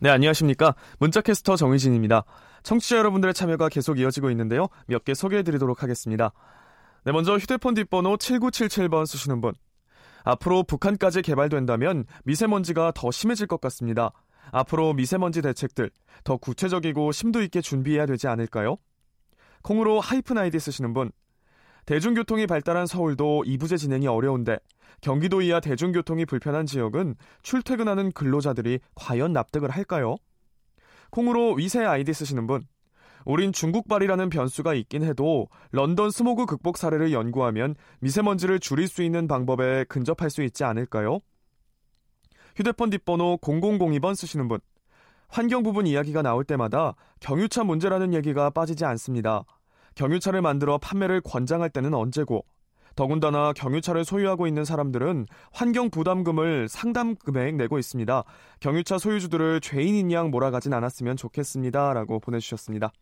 네, 안녕하십니까. 문자캐스터 정의진입니다. 청취자 여러분들의 참여가 계속 이어지고 있는데요. 몇 개 소개해 드리도록 하겠습니다. 네, 먼저 휴대폰 뒷번호 7977번 쓰시는 분. 앞으로 북한까지 개발된다면 미세먼지가 더 심해질 것 같습니다. 앞으로 미세먼지 대책들 더 구체적이고 심도 있게 준비해야 되지 않을까요? 콩으로 하이픈 아이디 쓰시는 분. 대중교통이 발달한 서울도 이부제 진행이 어려운데 경기도 이하 대중교통이 불편한 지역은 출퇴근하는 근로자들이 과연 납득을 할까요? 콩으로 위세 아이디 쓰시는 분. 우린 중국발이라는 변수가 있긴 해도 런던 스모그 극복 사례를 연구하면 미세먼지를 줄일 수 있는 방법에 근접할 수 있지 않을까요? 휴대폰 뒷번호 0002번 쓰시는 분. 환경 부분 이야기가 나올 때마다 경유차 문제라는 얘기가 빠지지 않습니다. 경유차를 만들어 판매를 권장할 때는 언제고 더군다나 경유차를 소유하고 있는 사람들은 환경 부담금을 상당 금액 내고 있습니다. 경유차 소유주들을 죄인인 양 몰아가진 않았으면 좋겠습니다. 라고 보내주셨습니다.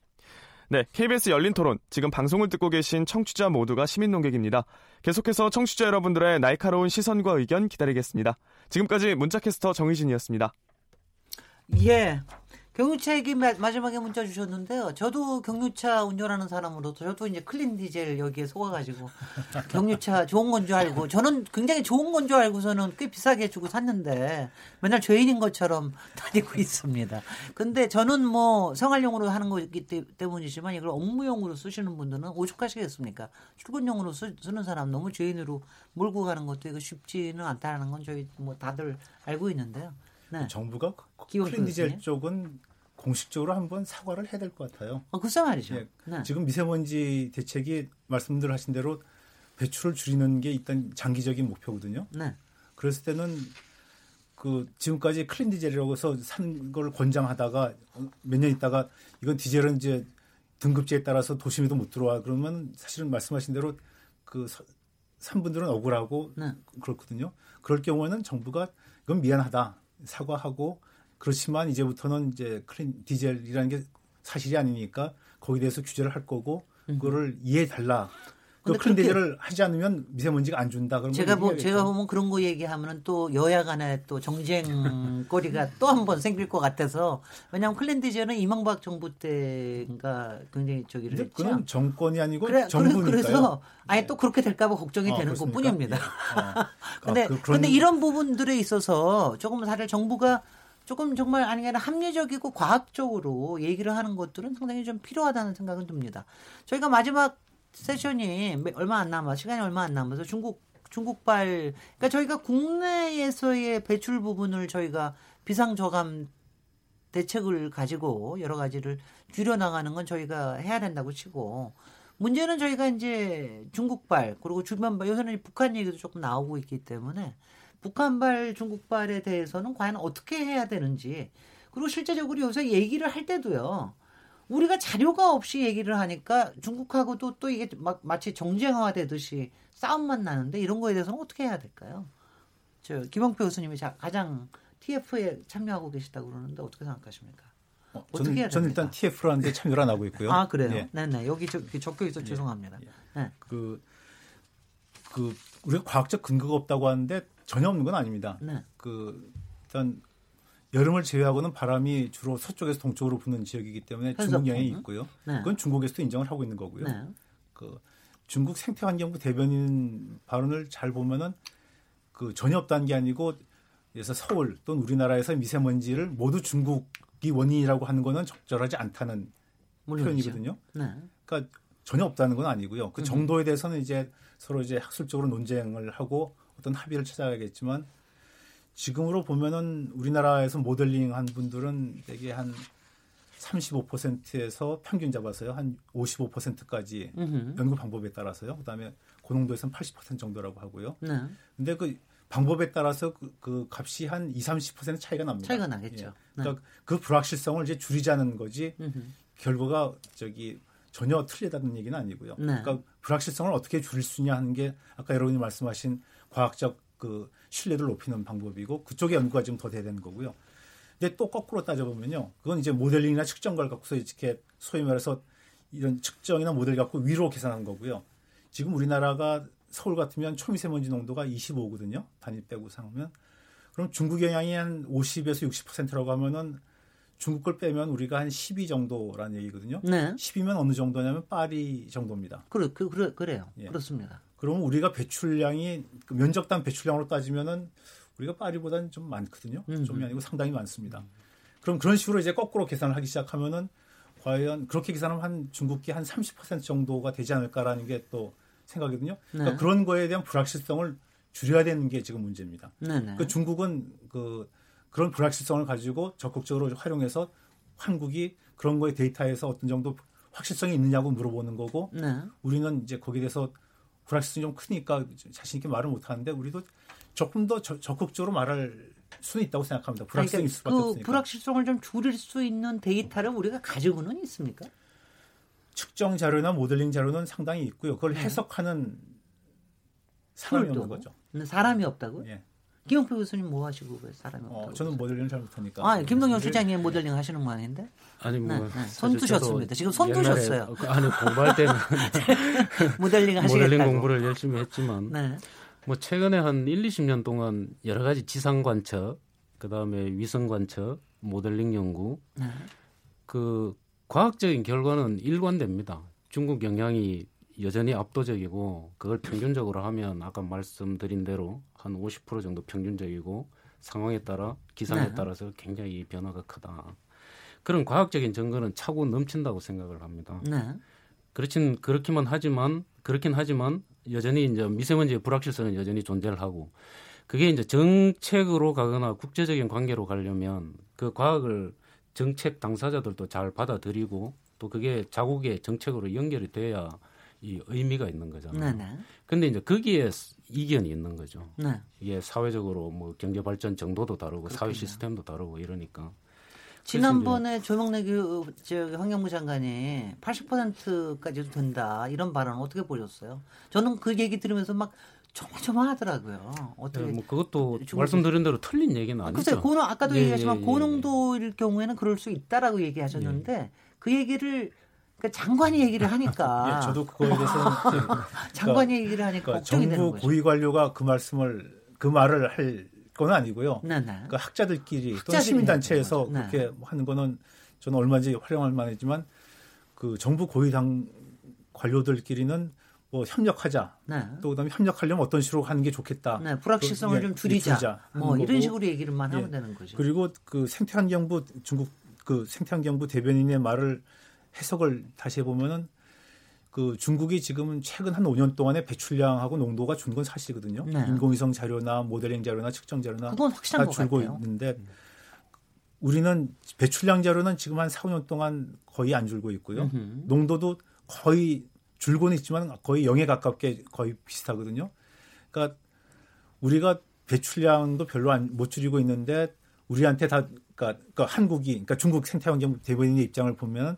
네, KBS 열린 토론. 지금 방송을 듣고 계신 청취자 모두가 시민 논객입니다. 계속해서 청취자 여러분들의 날카로운 시선과 의견 기다리겠습니다. 지금까지 문자캐스터 정희진이었습니다. 예. 경유차 얘기 마지막에 문자 주셨는데요. 저도 경유차 운전하는 사람으로 저도 이제 clean 디젤 여기에 속아가지고 경유차 좋은 건 줄 알고 저는 굉장히 좋은 건 줄 알고서는 꽤 비싸게 주고 샀는데 맨날 죄인인 것처럼 다니고 있습니다. 근데 저는 뭐 생활용으로 하는 거기 때문이지만 이걸 업무용으로 쓰시는 분들은 오죽하시겠습니까? 출근용으로 쓰, 는 사람 너무 죄인으로 몰고 가는 것도 이거 쉽지는 않다는 건 저희 뭐 다들 알고 있는데요. 네. 정부가 클린 디젤 쪽은 공식적으로 한번 사과를 해야 될 것 같아요. 어, 글쎄 말이죠. 예, 네. 지금 미세먼지 대책이 말씀들 하신 대로 배출을 줄이는 게 일단 장기적인 목표거든요. 네. 그랬을 때는 그 지금까지 clean 디젤이라고 해서 산 걸 권장하다가 몇 년 있다가 이건 디젤은 이제 등급제에 따라서 도심에도 못 들어와 그러면 사실은 말씀하신 대로 그 산분들은 억울하고 네. 그렇거든요. 그럴 경우에는 정부가 이건 미안하다 사과하고 그렇지만 이제부터는 이제 clean 디젤이라는 게 사실이 아니니까 거기에 대해서 규제를 할 거고 그거를 이해해 달라. 그 clean 디젤을 하지 않으면 미세먼지가 안 준다. 그런 제가 뭐 제가 보면 그런 거 얘기하면은 또 여야 간에 또 정쟁거리가 또 한 번 생길 것 같아서 왜냐하면 clean 디젤은 이명박 정부 때인가 굉장히 저기를 했죠. 그건 정권이 아니고 그래, 정부니까요. 그래서 아예 또 그렇게 될까봐 걱정이 아, 되는 것뿐입니다. 예. 아, 아, 그, 근데 이런 부분들에 있어서 조금 사실 정부가 조금 정말 아니면 합리적이고 과학적으로 얘기를 하는 것들은 상당히 좀 필요하다는 생각은 듭니다. 저희가 마지막 세션이 얼마 안 남아 시간이 얼마 안 남아서 중국 중국발 그러니까 저희가 국내에서의 배출 부분을 저희가 비상 저감 대책을 가지고 여러 가지를 줄여 나가는 건 저희가 해야 된다고 치고 문제는 저희가 이제 중국발 그리고 주변발 요새는 북한 얘기도 조금 나오고 있기 때문에 북한발, 중국발에 대해서는 과연 어떻게 해야 되는지 그리고 실제적으로 요새 얘기를 할 때도요. 우리가 자료가 없이 얘기를 하니까 중국하고도 또 이게 막 마치 정쟁화되듯이 싸움만 나는데 이런 거에 대해서는 어떻게 해야 될까요? 저 김영표 교수님이 가장 TF에 참여하고 계시다고 그러는데 어떻게 생각하십니까? 어, 저는, 해야 저는 일단 TF라는 데 참여를 안 하고 있고요. 아 그래요? 네, 네. 네. 여기 저, 적혀 있어 예. 죄송합니다. 예. 네. 그, 그 우리가 과학적 근거가 없다고 하는데 전혀 없는 건 아닙니다. 네. 그 일단 여름을 제외하고는 바람이 주로 서쪽에서 동쪽으로 부는 지역이기 때문에 중국 영향이 있고요. 네. 그건 중국에서도 인정을 하고 있는 거고요. 네. 그 중국 생태환경부 대변인 발언을 잘 보면은 그 전혀 없다는 게 아니고 그래서 서울 또는 우리나라에서 미세먼지를 모두 중국이 원인이라고 하는 거는 적절하지 않다는 표현이거든요. 네. 그러니까 전혀 없다는 건 아니고요. 그 정도에 대해서는 이제 서로 이제 학술적으로 논쟁을 하고 어떤 합의를 찾아야겠지만 지금으로 보면은 우리나라에서 모델링 한 분들은 대개 한 35%에서 평균 잡아서요. 한 55%까지 음흠. 연구 방법에 따라서요. 그다음에 고농도에서는 80% 정도라고 하고요. 네. 근데 그 방법에 따라서 그, 그 값이 한 2, 30% 차이가 납니다. 차이가 나겠죠. 예. 그러니까 네. 그 불확실성을 이제 줄이자는 거지 음흠. 결과가 저기 전혀 틀리다는 얘기는 아니고요. 네. 그러니까 불확실성을 어떻게 줄일 수 있냐 하는 게 아까 여러분이 말씀하신 과학적 그 신뢰를 높이는 방법이고 그쪽의 연구가 좀 더 돼야 되는 거고요. 근데 또 거꾸로 따져보면요. 그건 이제 모델링이나 측정 걸 갖고서 이렇게 소위 말해서 이런 측정이나 모델 갖고 위로 계산한 거고요. 지금 우리나라가 서울 같으면 초미세먼지 농도가 25거든요. 단위 빼고 상하면. 그럼 중국 영향이 한 50에서 60%라고 하면은 중국 걸 빼면 우리가 한 12 정도라는 얘기거든요. 네. 10이면 어느 정도냐면 파리 정도입니다. 그래, 그, 그래, 그래요. 예. 그렇습니다. 그러면 우리가 배출량이 그 면적당 배출량으로 따지면은 우리가 파리보다는 좀 많거든요. 음. 좀이 아니고 상당히 많습니다. 그럼 그런 식으로 이제 거꾸로 계산을 하기 시작하면은 과연 그렇게 계산하면 한 중국기 한 30% 정도가 되지 않을까라는 게 또 생각이거든요. 그러니까 네. 그런 거에 대한 불확실성을 줄여야 되는 게 지금 문제입니다. 네, 네. 그 중국은 그 그런 불확실성을 가지고 적극적으로 활용해서 한국이 그런 거에 데이터에서 어떤 정도 확실성이 있느냐고 물어보는 거고 네. 우리는 이제 거기에 대해서 불확실성이 좀 크니까 자신 있게 말을 못 하는데 우리도 조금 더 저, 적극적으로 말할 수는 있다고 생각합니다. 불확실성이 그러니까 있을 수밖에 그 없으니까. 불확실성을 좀 줄일 수 있는 데이터를 우리가 가지고는 있습니까? 측정 자료나 모델링 자료는 상당히 있고요. 그걸 네. 해석하는 사람이 없는 거죠. 사람이 없다고요? 예. 김용표 교수님 뭐 하시고 왜 사람이 어, 없다고? 저는 모델링 잘 못하니까. 아, 김동영 실장님 모델링 하시는 거 아닌데? 아니 뭐 네, 네. 손 두셨습니다. 지금 손 두셨어요. 그 아니 공부할 때는 모델링 하시겠다고. 모델링 공부를 열심히 했지만 네. 뭐 최근에 한 1, 20년 동안 여러 가지 지상 관测, 그다음에 위성 관测, 모델링 연구 네. 그 과학적인 결과는 일관됩니다. 중국 영향이 여전히 압도적이고 그걸 평균적으로 하면 아까 말씀드린 대로 한 50% 정도 평균적이고 상황에 따라 기상에 네. 따라서 굉장히 변화가 크다. 그런 과학적인 증거는 차고 넘친다고 생각을 합니다. 네. 그렇진 그렇기만 하지만 그렇긴 하지만 여전히 이제 미세먼지의 불확실성은 여전히 존재를 하고 그게 이제 정책으로 가거나 국제적인 관계로 가려면 그 과학을 정책 당사자들도 잘 받아들이고 또 그게 자국의 정책으로 연결이 돼야 이 의미가 있는 거잖아요. 네 네. 근데 이제 거기에 이견이 있는 거죠. 네. 이게 사회적으로 뭐 경제 발전 정도도 다르고 그렇군요. 사회 시스템도 다르고 이러니까. 지난번에 조명래교 저 환경부 장관이 80%까지도 된다 이런 발언 어떻게 보셨어요? 저는 그 얘기 들으면서 막 조마조마하더라고요. 어떻게 네, 뭐 그것도 중국... 말씀드린 대로 틀린 얘기는 아니죠. 글쎄요, 고농 아까도 예, 얘기하지만 예, 예, 고농도일 경우에는 그럴 수 있다라고 얘기하셨는데 예. 그 얘기를 그러니까 장관이 얘기를 하니까. 예, 저도 그거에 장관이 그러니까, 얘기를 하니까 그러니까 거죠. 고위 관료가 그 말씀을 그 말을 할 건 아니고요. 네, 네. 그러니까 학자들끼리 또는 시민단체에서 네. 그렇게 하는 거는 저는 얼마든지 활용할 만하지만 그 정부 고위 당 관료들끼리는 뭐 협력하자. 네. 또 그다음에 협력하려면 어떤 식으로 하는 게 좋겠다. 네, 불확실성을 그, 좀 줄이자. 줄이자 뭐 이런 거고. 식으로 얘기를만 하면 예. 되는 거죠. 그리고 그 생태환경부 중국 그 생태환경부 대변인의 말을 해석을 다시 해보면은 그 중국이 지금은 최근 한 5년 동안에 배출량하고 농도가 준 건 사실이거든요. 네. 인공위성 자료나 모델링 자료나 측정 자료나 다 줄고 같아요. 있는데 우리는 배출량 자료는 지금 한 4, 5년 동안 거의 안 줄고 있고요. 음흠. 농도도 거의 줄고는 있지만 거의 0에 가깝게 거의 비슷하거든요. 그러니까 우리가 배출량도 별로 안, 못 줄이고 있는데 우리한테 다 그러니까, 그러니까 한국이 그러니까 중국 생태환경 대변인의 입장을 보면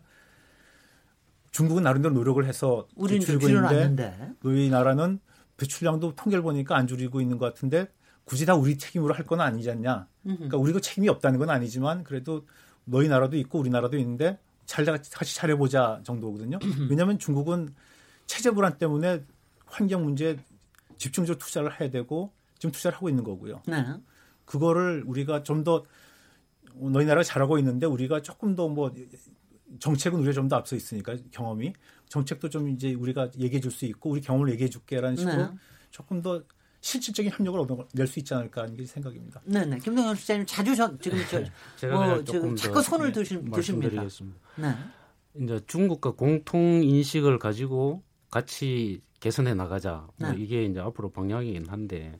중국은 나름대로 노력을 해서 줄이고 있는데 우리 나라는 배출량도 통계를 보니까 안 줄이고 있는 것 같은데 굳이 다 우리 책임으로 할 건 아니지 않냐. 그러니까 우리가 책임이 없다는 건 아니지만 그래도 너희 나라도 있고 우리나라도 있는데 잘 같이 잘해보자 정도거든요. 왜냐하면 중국은 체제 불안 때문에 환경 문제에 집중적으로 투자를 해야 되고 지금 투자를 하고 있는 거고요. 네. 그거를 우리가 좀 더 너희 나라가 잘하고 있는데 우리가 조금 더 뭐 정책은 우리가 좀 더 앞서 있으니까 경험이 정책도 좀 이제 우리가 얘기해 줄 수 있고 우리 경험을 얘기해 줄게라는 식으로 네. 조금 더 실질적인 협력을 얻어낼 수 있지 않을까 하는 게 생각입니다. 네 네. 김동현 수장님 자주 저, 지금 저, 제가 뭐, 지금 자꾸 손을 네, 드시, 드십니다. 네. 이제 중국과 공통 인식을 가지고 같이 개선해 나가자. 뭐 네. 이게 이제 앞으로 방향이긴 한데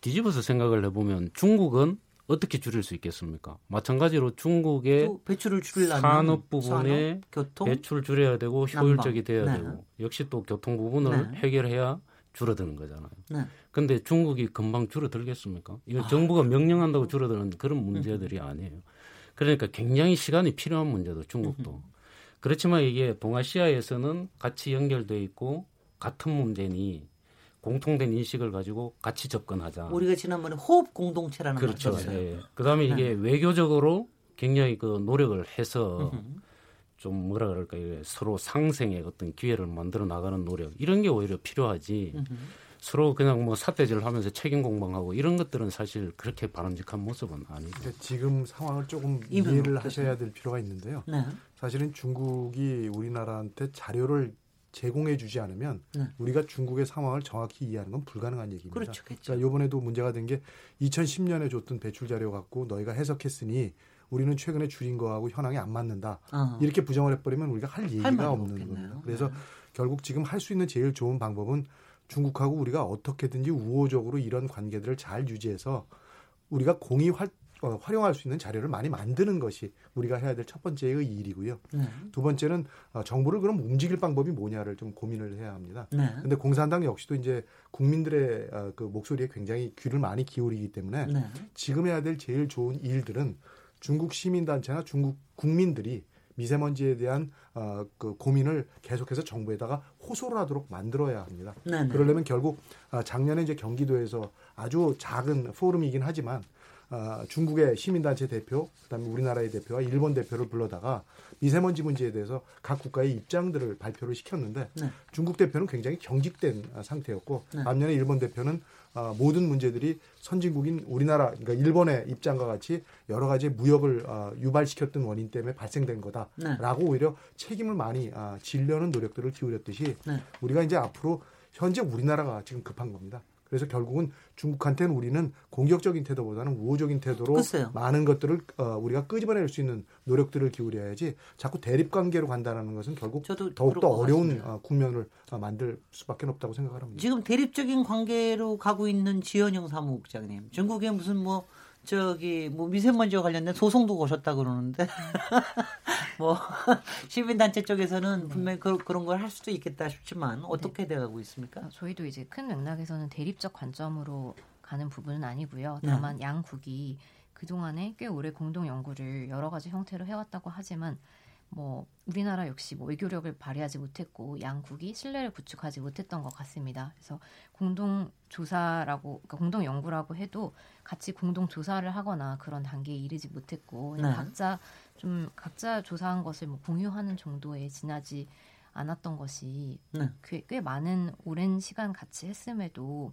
뒤집어서 생각을 해보면 중국은 어떻게 줄일 수 있겠습니까? 마찬가지로 중국의 배출을 줄이려면 산업 부분에 산업, 교통, 배출 줄여야 되고 효율적이 돼야 네. 되고 역시 또 교통 부분을 네. 해결해야 줄어드는 거잖아요. 네. 근데 중국이 금방 줄어들겠습니까? 이건 정부가 명령한다고 줄어드는 그런 문제들이 아니에요. 그러니까 굉장히 시간이 필요한 문제도 중국도. 그렇지만 이게 동아시아에서는 같이 연결돼 있고 같은 문제니 공통된 인식을 가지고 같이 접근하자. 우리가 지난번에 호흡 공동체라는 그렇죠. 걸 예. 그다음에 이게 외교적으로 굉장히 그 노력을 해서 좀 뭐라 그럴까 요 서로 상생의 어떤 기회를 만들어 나가는 노력 이런 게 오히려 필요하지. 서로 그냥 뭐 사태질을 하면서 책임 공방하고 이런 것들은 사실 그렇게 바람직한 모습은 아니죠. 그러니까 지금 상황을 조금 이해를 하셔야 될 필요가 있는데요. 네. 사실은 중국이 우리나라한테 자료를 제공해 주지 않으면 네. 우리가 중국의 상황을 정확히 이해하는 건 불가능한 얘기입니다. 그렇죠. 그러니까 이번에도 문제가 된 게 2010년에 줬던 배출 자료 갖고 너희가 해석했으니 우리는 최근에 줄인 거하고 현황이 안 맞는다. 어. 이렇게 부정을 해버리면 우리가 할 얘기가 할 없는 없겠네요. 겁니다. 그래서 네. 결국 지금 할 수 있는 제일 좋은 방법은 중국하고 우리가 어떻게든지 우호적으로 이런 관계들을 잘 유지해서 우리가 공이 활, 어, 활용할 수 있는 자료를 많이 만드는 것이 우리가 해야 될 첫 번째의 일이고요. 네. 두 번째는 어, 정부를 그럼 움직일 방법이 뭐냐를 좀 고민을 해야 합니다. 그런데 네. 공산당 역시도 이제 국민들의 어, 그 목소리에 굉장히 귀를 많이 기울이기 때문에 네. 지금 해야 될 제일 좋은 일들은 중국 시민단체나 중국 국민들이 미세먼지에 대한 어, 그 고민을 계속해서 정부에다가 호소를 하도록 만들어야 합니다. 네네. 그러려면 결국 어, 작년에 이제 경기도에서 아주 작은 포럼이긴 하지만 어, 중국의 시민단체 대표, 그다음에 우리나라의 대표와 일본 대표를 불러다가 미세먼지 문제에 대해서 각 국가의 입장들을 발표를 시켰는데 네. 중국 대표는 굉장히 경직된 상태였고 네. 반면에 일본 대표는 어, 모든 문제들이 선진국인 우리나라, 그러니까 일본의 입장과 같이 여러 가지 무역을 어, 유발시켰던 원인 때문에 발생된 거다라고 네. 오히려 책임을 많이 어, 질려는 노력들을 기울였듯이 네. 우리가 이제 앞으로 현재 우리나라가 지금 급한 겁니다. 그래서 결국은 중국한테는 우리는 공격적인 태도보다는 우호적인 태도로 글쎄요. 많은 것들을 어, 우리가 끄집어낼 수 있는 노력들을 기울여야지 자꾸 대립 관계로 간다는 것은 결국 더욱더 어려운 어, 국면을 어, 만들 수밖에 없다고 생각을 합니다. 지금 대립적인 관계로 가고 있는 지현영 사무국장님, 중국에 무슨 뭐 저기 뭐 미세먼지와 관련된 소송도 거셨다 그러는데 뭐 시민 단체 쪽에서는 분명히 그, 그런 걸 할 수도 있겠다 싶지만 어떻게 네. 돼가고 있습니까? 저희도 이제 큰 맥락에서는 대립적 관점으로 가는 부분은 아니고요. 네. 다만 네. 양국이 그 동안에 꽤 오래 공동 연구를 여러 가지 형태로 해왔다고 하지만 뭐 우리나라 역시 뭐 외교력을 발휘하지 못했고 양국이 신뢰를 구축하지 못했던 것 같습니다. 그래서 공동 조사라고 그러니까 공동 연구라고 해도 같이 공동 조사를 하거나 그런 단계에 이르지 못했고 네. 각자 좀 각자 조사한 것을 뭐 공유하는 정도에 지나지 않았던 것이 네. 꽤, 꽤 많은 오랜 시간 같이 했음에도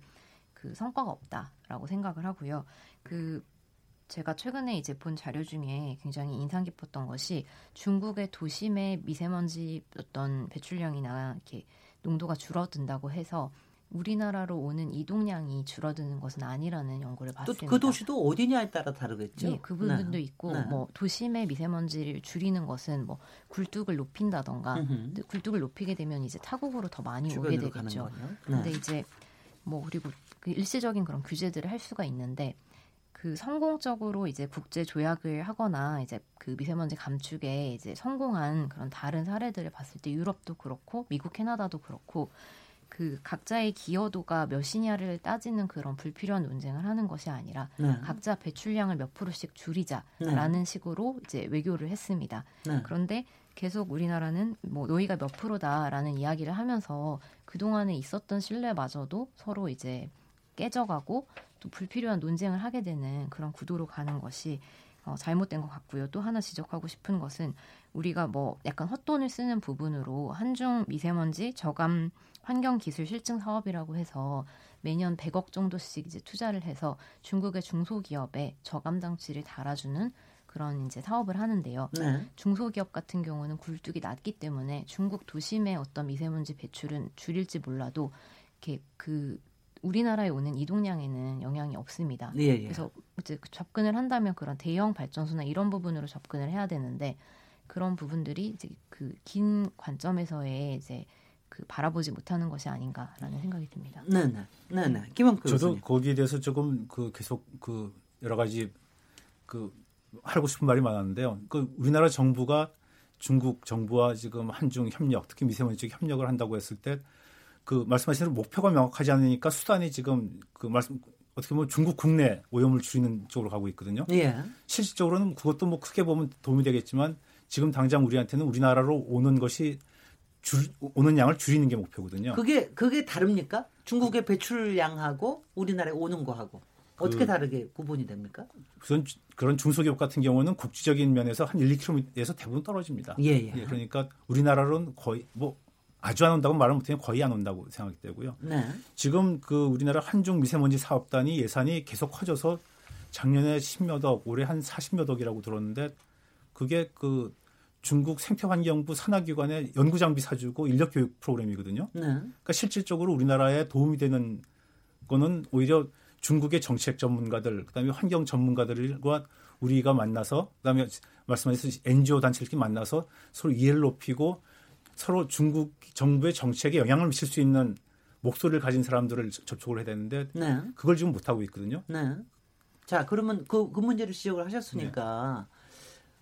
그 성과가 없다라고 생각을 하고요. 그 제가 최근에 이제 본 자료 중에 굉장히 인상 깊었던 것이 중국의 도심의 미세먼지 어떤 배출량이나 이렇게 농도가 줄어든다고 해서 우리나라로 오는 이동량이 줄어드는 것은 아니라는 연구를 봤습니다. 또 그 도시도 어디냐에 따라 다르겠죠. 네, 그 부분도 네. 있고 네. 뭐 도심의 미세먼지를 줄이는 것은 뭐 굴뚝을 높인다던가 굴뚝을 높이게 되면 이제 타국으로 더 많이 오게 되겠죠. 근데 네. 이제 뭐 그리고 그 일시적인 그런 규제들을 할 수가 있는데 그 성공적으로 이제 국제 조약을 하거나 이제 그 미세먼지 감축에 이제 성공한 그런 다른 사례들을 봤을 때 유럽도 그렇고 미국 캐나다도 그렇고 그 각자의 기여도가 몇이냐를 따지는 그런 불필요한 논쟁을 하는 것이 아니라 네. 각자 배출량을 몇 프로씩 줄이자라는 네. 식으로 이제 외교를 했습니다. 네. 그런데 계속 우리나라는 뭐 너희가 몇 프로다라는 이야기를 하면서 그동안에 있었던 신뢰마저도 서로 이제 깨져가고 또 불필요한 논쟁을 하게 되는 그런 구도로 가는 것이 어, 잘못된 것 같고요. 또 하나 지적하고 싶은 것은 우리가 뭐 약간 헛돈을 쓰는 부분으로 한중 미세먼지 저감 환경 기술 실증 사업이라고 해서 매년 100억 정도씩 이제 투자를 해서 중국의 중소기업에 저감 장치를 달아주는 그런 이제 사업을 하는데요. 네. 중소기업 같은 경우는 굴뚝이 낮기 때문에 중국 도심의 어떤 미세먼지 배출은 줄일지 몰라도 이렇게 그 우리나라에 오는 이동량에는 영향이 없습니다. 예, 예. 그래서 이제 접근을 한다면 그런 대형 발전소나 이런 부분으로 접근을 해야 되는데 그런 부분들이 이제 그 긴 관점에서의 이제 그 바라보지 못하는 것이 아닌가라는 생각이 듭니다. 네네, 네네. 김원 저도 거기에 대해서 조금 그 계속 그 여러 가지 그 하고 싶은 말이 많았는데요. 그 우리나라 정부가 중국 정부와 지금 한중 협력, 특히 미세먼지 쪽 협력을 한다고 했을 때 그 말씀하신 대로 목표가 명확하지 않으니까 수단이 지금 그 말씀 어떻게 보면 중국 국내 오염을 줄이는 쪽으로 가고 있거든요. 예. 실질적으로는 그것도 뭐 크게 보면 도움이 되겠지만 지금 당장 우리한테는 우리나라로 오는 것이 줄, 오는 양을 줄이는 게 목표거든요. 그게 그게 다릅니까? 중국의 배출량하고 우리나라에 오는 거하고 어떻게 그, 다르게 구분이 됩니까? 우선 그런 중소기업 같은 경우는 국지적인 면에서 한 1, 2km에서 대부분 떨어집니다. 예, 예. 예 그러니까 우리나라로는 거의 뭐 아주 안 온다고 말을 못해요. 거의 안 온다고 생각이 되고요. 네. 지금 그 우리나라 한중 미세먼지 사업단이 예산이 계속 커져서 작년에 10몇 억, 올해 한 40몇 억이라고 들었는데 그게 그 중국 생태환경부 산하기관의 연구장비 사주고 인력 교육 프로그램이거든요. 네. 그러니까 실질적으로 우리나라에 도움이 되는 거는 오히려 중국의 정책 전문가들, 그다음에 환경 전문가들과 우리가 만나서 그다음에 말씀하신 NGO 단체들끼리 만나서 서로 이해를 높이고 서로 중국 정부의 정책에 영향을 미칠 수 있는 목소리를 가진 사람들을 접촉을 해야 되는데 네. 그걸 지금 못 하고 있거든요. 네. 자 그러면 그, 그 문제를 지적을 하셨으니까 네.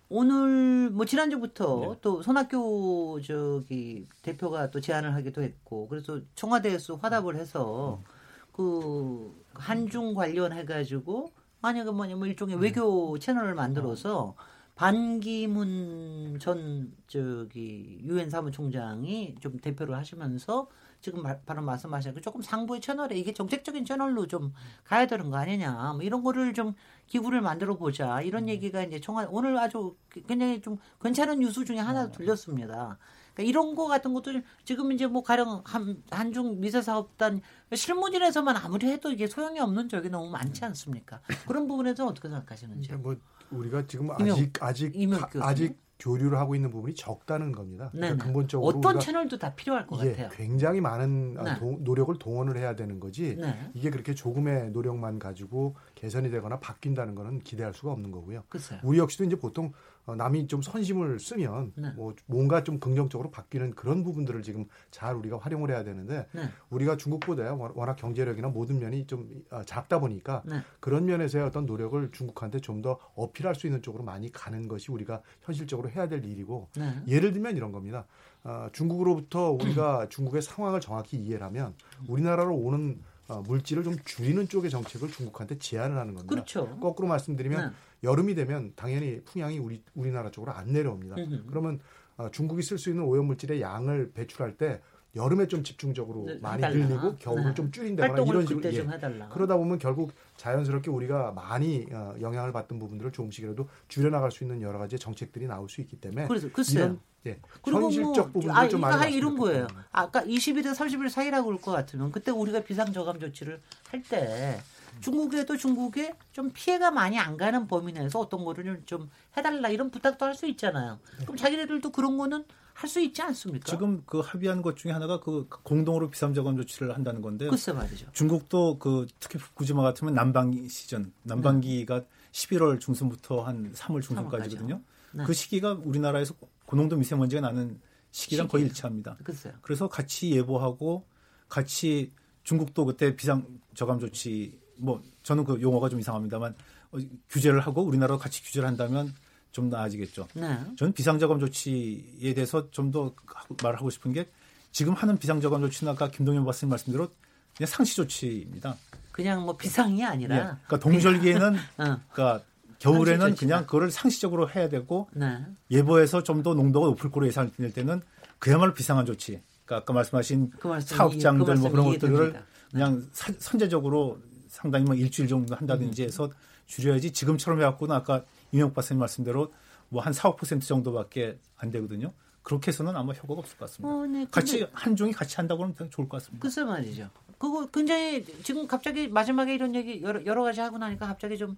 오늘 뭐 지난주부터 네. 또 손학규 저기 대표가 또 제안을 하기도 했고 그래서 청와대에서 화답을 해서 음. 그 한중 관련해 가지고 만약에 뭐냐 뭐 일종의 음. 외교 채널을 만들어서 반기문 전 저기 유엔 사무총장이 좀 대표를 하시면서 지금 바로 말씀하신 그 조금 상부의 채널에 이게 정책적인 채널로 좀 가야 되는 거 아니냐 뭐 이런 거를 좀 기구를 만들어 보자 이런 음. 얘기가 이제 청와 오늘 아주 굉장히 좀 괜찮은 뉴스 중에 하나 음. 들렸습니다. 그러니까 이런 거 같은 것도 지금 이제 뭐 가령 한, 한중 미세사업단 실무진에서만 아무리 해도 이게 소용이 없는 적이 너무 많지 않습니까? 그런 부분에서 어떻게 생각하시는지? 뭐 우리가 지금 아직 아직 아직 교류를 하고 있는 부분이 적다는 겁니다. 그러니까 근본적으로 어떤 채널도 다 필요할 것 예, 같아요. 굉장히 많은 아, 네. 도, 노력을 동원을 해야 되는 거지. 네. 이게 그렇게 조금의 노력만 가지고 개선이 되거나 바뀐다는 거는 기대할 수가 없는 거고요. 글쎄요. 우리 역시도 이제 보통 어, 남이 좀 선심을 쓰면 네. 뭐 뭔가 좀 긍정적으로 바뀌는 그런 부분들을 지금 잘 우리가 활용을 해야 되는데 네. 우리가 중국보다 워낙 경제력이나 모든 면이 좀 어, 작다 보니까 네. 그런 면에서의 어떤 노력을 중국한테 좀 더 어필할 수 있는 쪽으로 많이 가는 것이 우리가 현실적으로 해야 될 일이고 네. 예를 들면 이런 겁니다. 어, 중국으로부터 우리가 중국의 상황을 정확히 이해하면 우리나라로 오는 어, 물질을 좀 줄이는 쪽의 정책을 중국한테 제안을 하는 겁니다. 그렇죠. 거꾸로 말씀드리면 네. 여름이 되면 당연히 풍향이 우리 우리나라 쪽으로 안 내려옵니다. 음흠. 그러면 어, 중국이 쓸 수 있는 오염물질의 양을 배출할 때 여름에 좀 집중적으로 네, 많이 해달라. 늘리고 겨울을 네. 좀 줄인다거나 이런 식으로 예. 그러다 보면 결국 자연스럽게 우리가 많이 어, 영향을 받던 부분들을 조금씩이라도 줄여나갈 수 있는 여러 가지 정책들이 나올 수 있기 때문에 그래서 글쎄요. 이런 예, 그리고 현실적 뭐, 부분들 아, 좀 많이 이런 거예요. 아까 20일에서 30일 사이라고 그럴 것 같으면 그때 우리가 비상저감 조치를 할 때 중국에도 중국에 좀 피해가 많이 안 가는 범위 내에서 어떤 거를 좀 해달라 이런 부탁도 할 수 있잖아요. 그럼 자기네들도 그런 거는 할 수 있지 않습니까? 지금 그 합의한 것 중에 하나가 그 공동으로 비상저감 조치를 한다는 건데. 글쎄 말이죠. 중국도 그 특히 후쿠지마 같으면 난방기 시즌, 난방기가 네. 11월 중순부터 한 3월 중순까지거든요. 네. 그 시기가 우리나라에서 고농도 미세먼지가 나는 시기랑 시기. 거의 일치합니다. 글쎄요. 그래서 같이 예보하고 같이 중국도 그때 비상 저감 조치 뭐 저는 그 용어가 좀 이상합니다만 어, 규제를 하고 우리나라로 같이 규제를 한다면 좀 나아지겠죠. 네. 저는 비상저감 조치에 대해서 좀 더 말을 하고 싶은 게 지금 하는 비상저감 조치는 아까 김동현 박사님 말씀대로 그냥 상시 조치입니다. 그냥 뭐 비상이 아니라. 예. 그러니까 동절기에는 어. 그러니까 겨울에는 그냥 그거를 상시적으로 해야 되고 네. 예보에서 좀 더 농도가 높을 거로 예상될 때는 그야말로 비상한 조치. 그러니까 아까 말씀하신 그 말씀, 사업장들 그 뭐 그런 것들을 그냥 네. 선제적으로 상당히 뭐 일주일 정도 한다든지 음. 해서 줄여야지 지금처럼 해갖고는 아까 임영 박사님 말씀대로 뭐 한 4, 5% 정도밖에 안 되거든요. 그렇게 해서는 아마 효과가 없을 것 같습니다. 어, 네. 같이 한 종이 같이 한다고 하면 좋을 것 같습니다. 글쎄 말이죠. 그거 굉장히 지금 갑자기 마지막에 이런 얘기 여러, 여러 가지 하고 나니까 갑자기 좀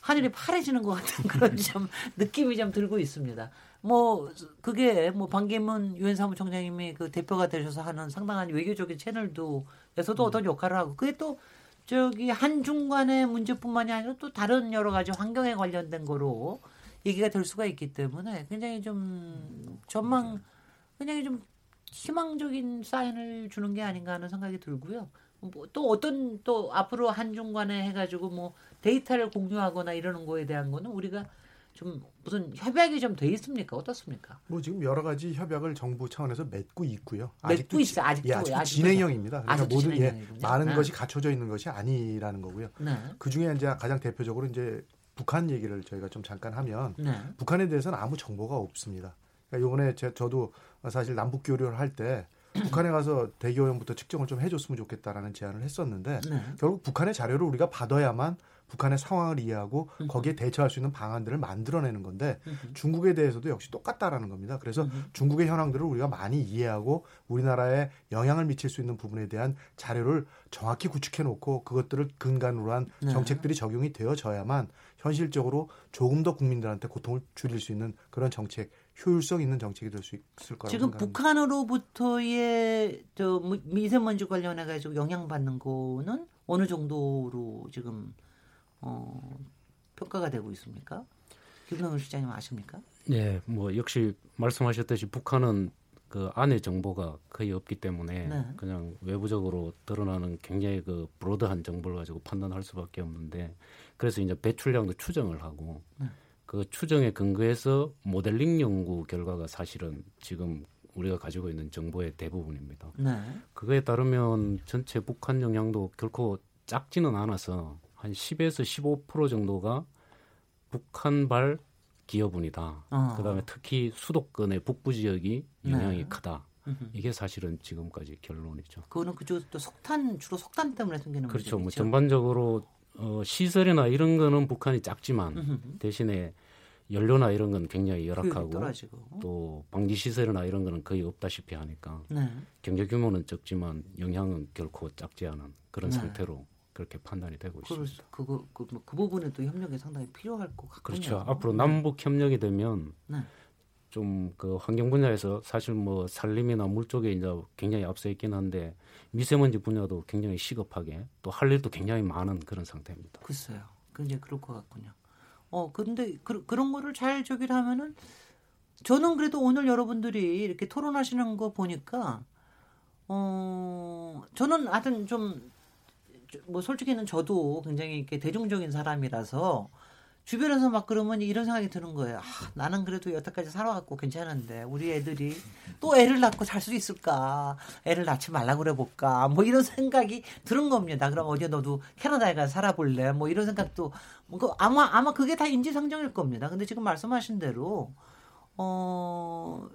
하늘이 파래지는 것 같은 그런 좀 느낌이 좀 들고 있습니다. 뭐 그게 뭐 반기문 유엔 사무총장님이 그 대표가 되셔서 하는 상당한 외교적인 채널도에서도 음. 어떤 역할을 하고 그게 또 저기 한중 간의 문제뿐만이 아니라 또 다른 여러 가지 환경에 관련된 거로 얘기가 될 수가 있기 때문에 굉장히 좀 전망 굉장히 좀 희망적인 사인을 주는 게 아닌가 하는 생각이 들고요. 뭐 또 어떤 또 앞으로 한중 간에 해가지고 뭐 데이터를 공유하거나 이러는 거에 대한 거는 우리가 좀 무슨 협약이 좀 돼 있습니까? 어떻습니까? 뭐 지금 여러 가지 협약을 정부 차원에서 맺고 있고요. 맺고 있어 아직도, 예, 아직도 진행형입니다. 그러니까 모든 예, 많은 네. 것이 갖춰져 있는 것이 아니라는 거고요. 네. 그 중에 이제 가장 대표적으로 이제 북한 얘기를 저희가 좀 잠깐 하면 네. 북한에 대해서는 아무 정보가 없습니다. 그러니까 이번에 제, 저도 사실 남북 교류를 할 때 북한에 가서 대기오염부터 측정을 좀 해줬으면 좋겠다라는 제안을 했었는데 네. 결국 북한의 자료를 우리가 받아야만 북한의 상황을 이해하고 거기에 대처할 수 있는 방안들을 만들어내는 건데 중국에 대해서도 역시 똑같다라는 겁니다. 그래서 중국의 현황들을 우리가 많이 이해하고 우리나라에 영향을 미칠 수 있는 부분에 대한 자료를 정확히 구축해 놓고 그것들을 근간으로 한 네. 정책들이 적용이 되어져야만 현실적으로 조금 더 국민들한테 고통을 줄일 수 있는 그런 정책 효율성 있는 정책이 될 수 있을 거라고 지금 생각합니다. 북한으로부터의 저 미세먼지 관련해 가지고 영향 받는 거는 어느 정도로 지금 어, 평가가 되고 있습니까? 김성현 실장님 아십니까? 네, 뭐 역시 말씀하셨듯이 북한은 그 안의 정보가 거의 없기 때문에 네. 그냥 외부적으로 드러나는 굉장히 그 브로드한 정보를 가지고 판단할 수밖에 없는데 그래서 이제 배출량도 추정을 하고 네. 그 추정에 근거해서 모델링 연구 결과가 사실은 지금 우리가 가지고 있는 정보의 대부분입니다. 네. 그거에 따르면 전체 북한 영향도 결코 작지는 않아서 한 10에서 15% 정도가 북한발 기여분이다. 어. 그다음에 특히 수도권의 북부 지역이 영향이 네. 크다. 이게 사실은 지금까지 결론이죠. 그거는 그쪽 또 석탄 주로 석탄 때문에 생기는 그렇죠. 뭐 전반적으로 어, 시설이나 이런 거는 북한이 작지만 대신에 연료나 이런 건 굉장히 열악하고 또 방지 시설이나 이런 거는 거의 없다시피 하니까 네. 경제 규모는 적지만 영향은 결코 작지 않은 그런 네. 상태로 그렇게 판단이 되고 그, 있습니다. 그거 그, 뭐, 그 부분에 또 협력이 상당히 필요할 것 같군요. 그렇죠. 앞으로 남북 협력이 되면 네. 좀그 환경 분야에서 사실 뭐 산림이나 물 쪽에 이제 굉장히 앞서 있긴 한데 미세먼지 분야도 굉장히 시급하게 또 할 일도 굉장히 많은 그런 상태입니다. 글쎄요. 굉장히 그럴 것 같군요. 어 근데 그, 그런 거를 잘 저기를 하면은 저는 그래도 오늘 여러분들이 이렇게 토론하시는 거 보니까 어 저는 하여튼 좀 뭐 솔직히는 저도 굉장히 이렇게 대중적인 사람이라서 주변에서 막 그러면 이런 생각이 드는 거예요. 아, 나는 그래도 여태까지 살아왔고 괜찮은데 우리 애들이 또 애를 낳고 살 수 있을까? 애를 낳지 말라 그래 볼까? 뭐 이런 생각이 드는 겁니다. 그럼 어디 너도 캐나다에 가서 살아볼래? 뭐 이런 생각도 뭐그 아마 아마 그게 다 인지상정일 겁니다. 근데 지금 말씀하신 대로 어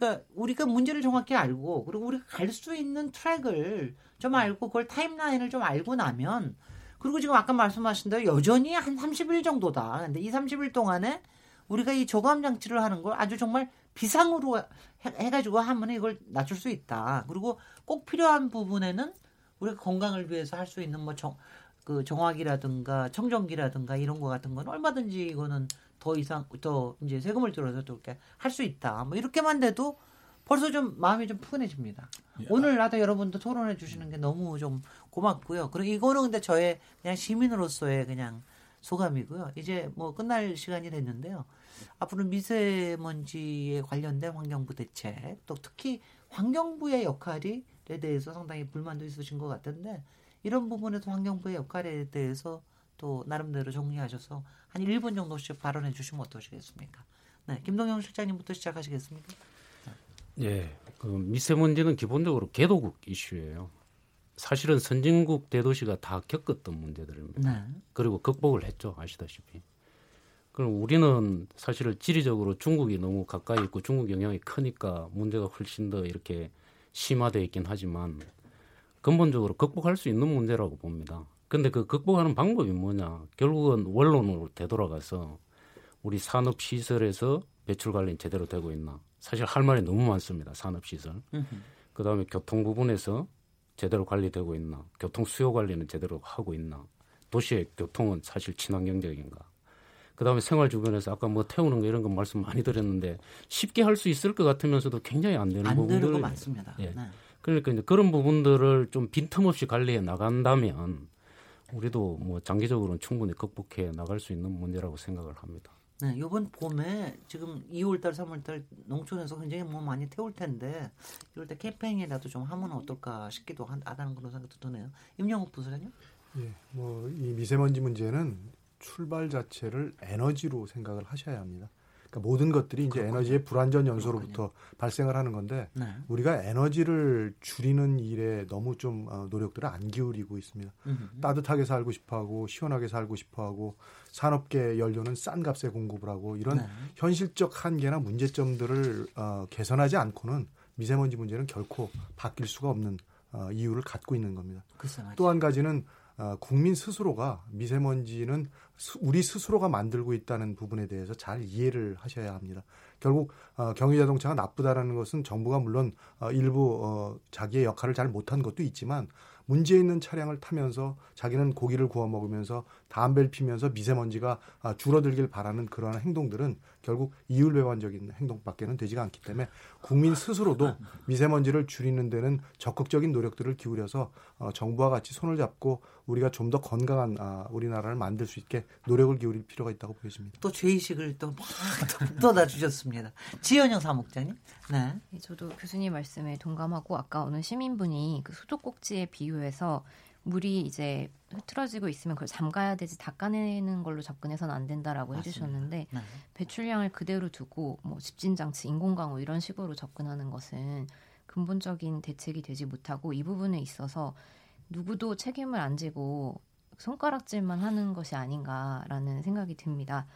그러니까 우리가 문제를 정확히 알고 그리고 우리가 갈 수 있는 트랙을 좀 알고 그걸 타임라인을 좀 알고 나면 그리고 지금 아까 말씀하신 대로 여전히 한 30일 정도다. 근데 이 30일 동안에 우리가 이 저감 장치를 하는 걸 아주 정말 비상으로 해, 가지고 하면 이걸 낮출 수 있다. 그리고 꼭 필요한 부분에는 우리가 건강을 위해서 할 수 있는 뭐 정, 그 정화기라든가 청정기라든가 이런 거 같은 건 얼마든지 이거는 더 이상 더 이제 세금을 들어서 또 이렇게 할 수 있다. 뭐 이렇게만 돼도 벌써 좀 마음이 좀 푸근해집니다. 예. 오늘 나도 여러분도 토론해 주시는 게 너무 좀 고맙고요. 그리고 이거는 근데 저의 그냥 시민으로서의 그냥 소감이고요. 이제 뭐 끝날 시간이 됐는데요. 앞으로 미세먼지에 관련된 환경부 대책, 또 특히 환경부의 역할에 대해서 상당히 불만도 있으신 것 같은데 이런 부분에서 환경부의 역할에 대해서 또 나름대로 정리하셔서 한 1분 정도씩 발언해 주시면 어떠시겠습니까? 네, 김동영 실장님부터 시작하시겠습니까? 예, 그 미세먼지는 기본적으로 개도국 이슈예요. 사실은 선진국 대도시가 다 겪었던 문제들입니다. 네. 그리고 극복을 했죠, 아시다시피. 그럼 우리는 사실은 지리적으로 중국이 너무 가까이 있고 중국 영향이 크니까 문제가 훨씬 더 이렇게 심화되어 있긴 하지만 근본적으로 극복할 수 있는 문제라고 봅니다. 근데 그 극복하는 방법이 뭐냐? 결국은 원론으로 되돌아가서 우리 산업 시설에서 배출 관리는 제대로 되고 있나? 사실 할 말이 너무 많습니다. 산업 시설. 그 다음에 교통 부분에서 제대로 관리되고 있나. 교통 수요 관리는 제대로 하고 있나. 도시의 교통은 사실 친환경적인가. 그 다음에 생활 주변에서 아까 뭐 태우는 거 이런 거 말씀 많이 드렸는데 쉽게 할 수 있을 것 같으면서도 굉장히 안 되는 부분들. 많습니다. 예. 네. 그러니까 이제 그런 부분들을 좀 빈틈없이 관리해 나간다면 우리도 뭐 장기적으로는 충분히 극복해 나갈 수 있는 문제라고 생각을 합니다. 네, 이번 봄에 지금 2월달, 3월달 농촌에서 굉장히 뭐 많이 태울 텐데 이럴 때 캠페인이라도 좀 하면 어떨까 싶기도 하다는 그런 생각도 드네요. 임영욱 부사장님? 예, 뭐 이 미세먼지 문제는 출발 자체를 에너지로 생각을 하셔야 합니다. 그러니까 모든 것들이 이제 그렇군요. 에너지의 불완전 연소로부터 그렇군요. 발생을 하는 건데 네. 우리가 에너지를 줄이는 일에 너무 좀 어, 노력들을 안 기울이고 있습니다. 음흠. 따뜻하게 살고 싶어하고 시원하게 살고 싶어하고 산업계 연료는 싼 값에 공급을 하고 이런 네. 현실적 한계나 문제점들을 어, 개선하지 않고는 미세먼지 문제는 결코 바뀔 수가 없는 어, 이유를 갖고 있는 겁니다. 또 한 가지는 어, 국민 스스로가 미세먼지는 우리 스스로가 만들고 있다는 부분에 대해서 잘 이해를 하셔야 합니다. 결국 어, 경유자동차가 나쁘다라는 것은 정부가 물론 어, 일부 어, 자기의 역할을 잘 못한 것도 있지만 문제 있는 차량을 타면서 자기는 고기를 구워 먹으면서 담배를 피면서 미세먼지가 아, 줄어들길 바라는 그러한 행동들은 결국 이율배반적인 행동밖에는 되지가 않기 때문에 국민 스스로도 미세먼지를 줄이는 데는 적극적인 노력들을 기울여서 어, 정부와 같이 손을 잡고 우리가 좀 더 건강한 아, 우리나라를 만들 수 있게 노력을 기울일 필요가 있다고 보여집니다. 또 죄의식을 또막 돋아 주셨습니다. 지연영 사목장님. 네. 네. 저도 교수님 말씀에 동감하고 아까 어느 시민분이 그 수도꼭지에 비유해서 물이 이제 흐트러지고 있으면 그걸 잠가야 되지 닦아내는 걸로 접근해서는 안 된다라고 맞습니다. 해주셨는데 네. 배출량을 그대로 두고 뭐 집진장치, 인공강우 이런 식으로 접근하는 것은 근본적인 대책이 되지 못하고 이 부분에 있어서 누구도 책임을 안 지고 손가락질만 하는 것이 아닌가라는 생각이 듭니다.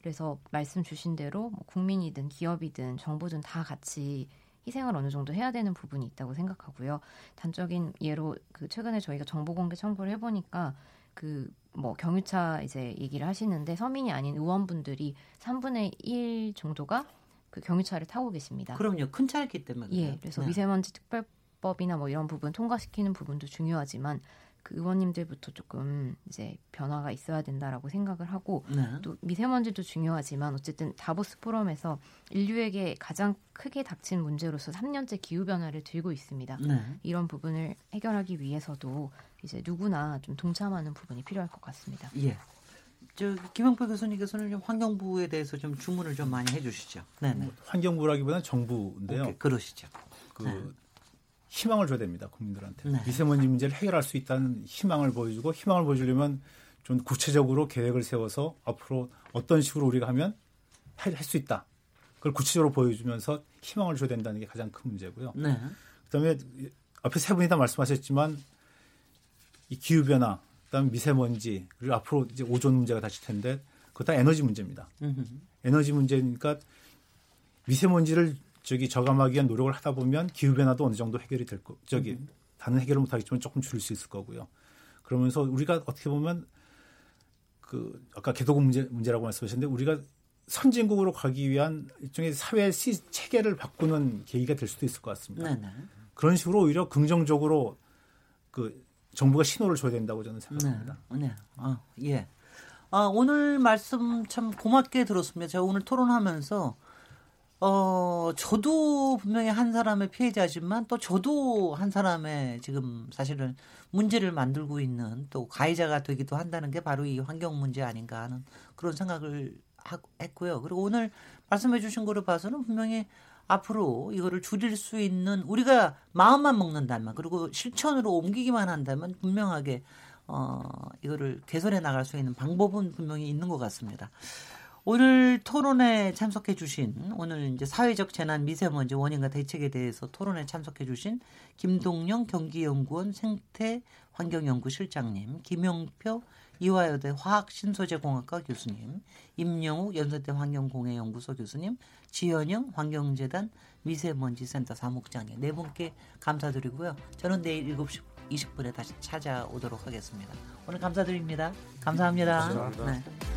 그래서 말씀 주신 대로 뭐 국민이든 기업이든 정부든 다 같이 희생을 어느 정도 해야 되는 부분이 있다고 생각하고요. 단적인 예로 그 최근에 저희가 정보 공개 청구를 해보니까 그 뭐 경유차 이제 얘기를 하시는데 서민이 아닌 의원분들이 3분의 1 정도가 그 경유차를 타고 계십니다. 그럼요. 큰 차이기 때문에. 예. 그래서 네. 미세먼지 특별법이나 뭐 이런 부분 통과시키는 부분도 중요하지만 그 의원님들부터 조금 이제 변화가 있어야 된다라고 생각을 하고 네. 또 미세먼지도 중요하지만 어쨌든 다보스 포럼에서 인류에게 가장 크게 닥친 문제로서 3년째 기후 변화를 들고 있습니다. 네. 이런 부분을 해결하기 위해서도 이제 누구나 좀 동참하는 부분이 필요할 것 같습니다. 예. 저 김영표 교수님께서는 좀 환경부에 대해서 좀 주문을 좀 많이 해주시죠. 네. 네. 환경부라기보다는 정부인데요. 오케이, 그러시죠. 그 네. 희망을 줘야 됩니다. 국민들한테. 네. 미세먼지 문제를 해결할 수 있다는 희망을 보여주고 희망을 보여주려면 좀 구체적으로 계획을 세워서 앞으로 어떤 식으로 우리가 하면 할 수 있다. 그걸 구체적으로 보여주면서 희망을 줘야 된다는 게 가장 큰 문제고요. 네. 그다음에 앞에 세 분이 다 말씀하셨지만 이 기후 변화, 그다음 에 미세먼지 그리고 앞으로 이제 오존 문제가 다칠 텐데 그것 다 에너지 문제입니다. 음흠. 에너지 문제니까 미세먼지를 저기 저감하기 위한 노력을 하다 보면 기후 변화도 어느 정도 해결이 될 거. 저기 음. 다는 해결을 못 하겠지만 조금 줄일 수 있을 거고요. 그러면서 우리가 어떻게 보면 그 아까 개도국 문제 문제라고 말씀하셨는데 우리가 선진국으로 가기 위한 일종의 사회 시 체계를 바꾸는 계기가 될 수도 있을 것 같습니다. 네네. 그런 식으로 오히려 긍정적으로 그 정부가 신호를 줘야 된다고 저는 생각합니다. 네. 네. 아, 예. 아, 오늘 말씀 참 고맙게 들었습니다. 제가 오늘 토론하면서 어, 저도 분명히 한 사람의 피해자지만 또 저도 한 사람의 지금 사실은 문제를 만들고 있는 또 가해자가 되기도 한다는 게 바로 이 환경 문제 아닌가 하는 그런 생각을 하, 했고요. 그리고 오늘 말씀해 주신 거를 봐서는 분명히 앞으로 이거를 줄일 수 있는 우리가 마음만 먹는다면 그리고 실천으로 옮기기만 한다면 분명하게 어, 이거를 개선해 나갈 수 있는 방법은 분명히 있는 것 같습니다. 오늘 토론에 참석해 주신 오늘 이제 사회적 재난 미세먼지 원인과 대책에 대해서 토론에 참석해 주신 김동영 경기연구원 생태 환경연구 실장님, 김용표 이화여대 화학신소재공학과 교수님, 임영욱 연세대 환경공해연구소 교수님, 지현영 환경재단 미세먼지센터 사무국장님 네 분께 감사드리고요. 저는 내일 7시 20분에 다시 찾아오도록 하겠습니다. 오늘 감사드립니다. 감사합니다. 감사합니다. 네.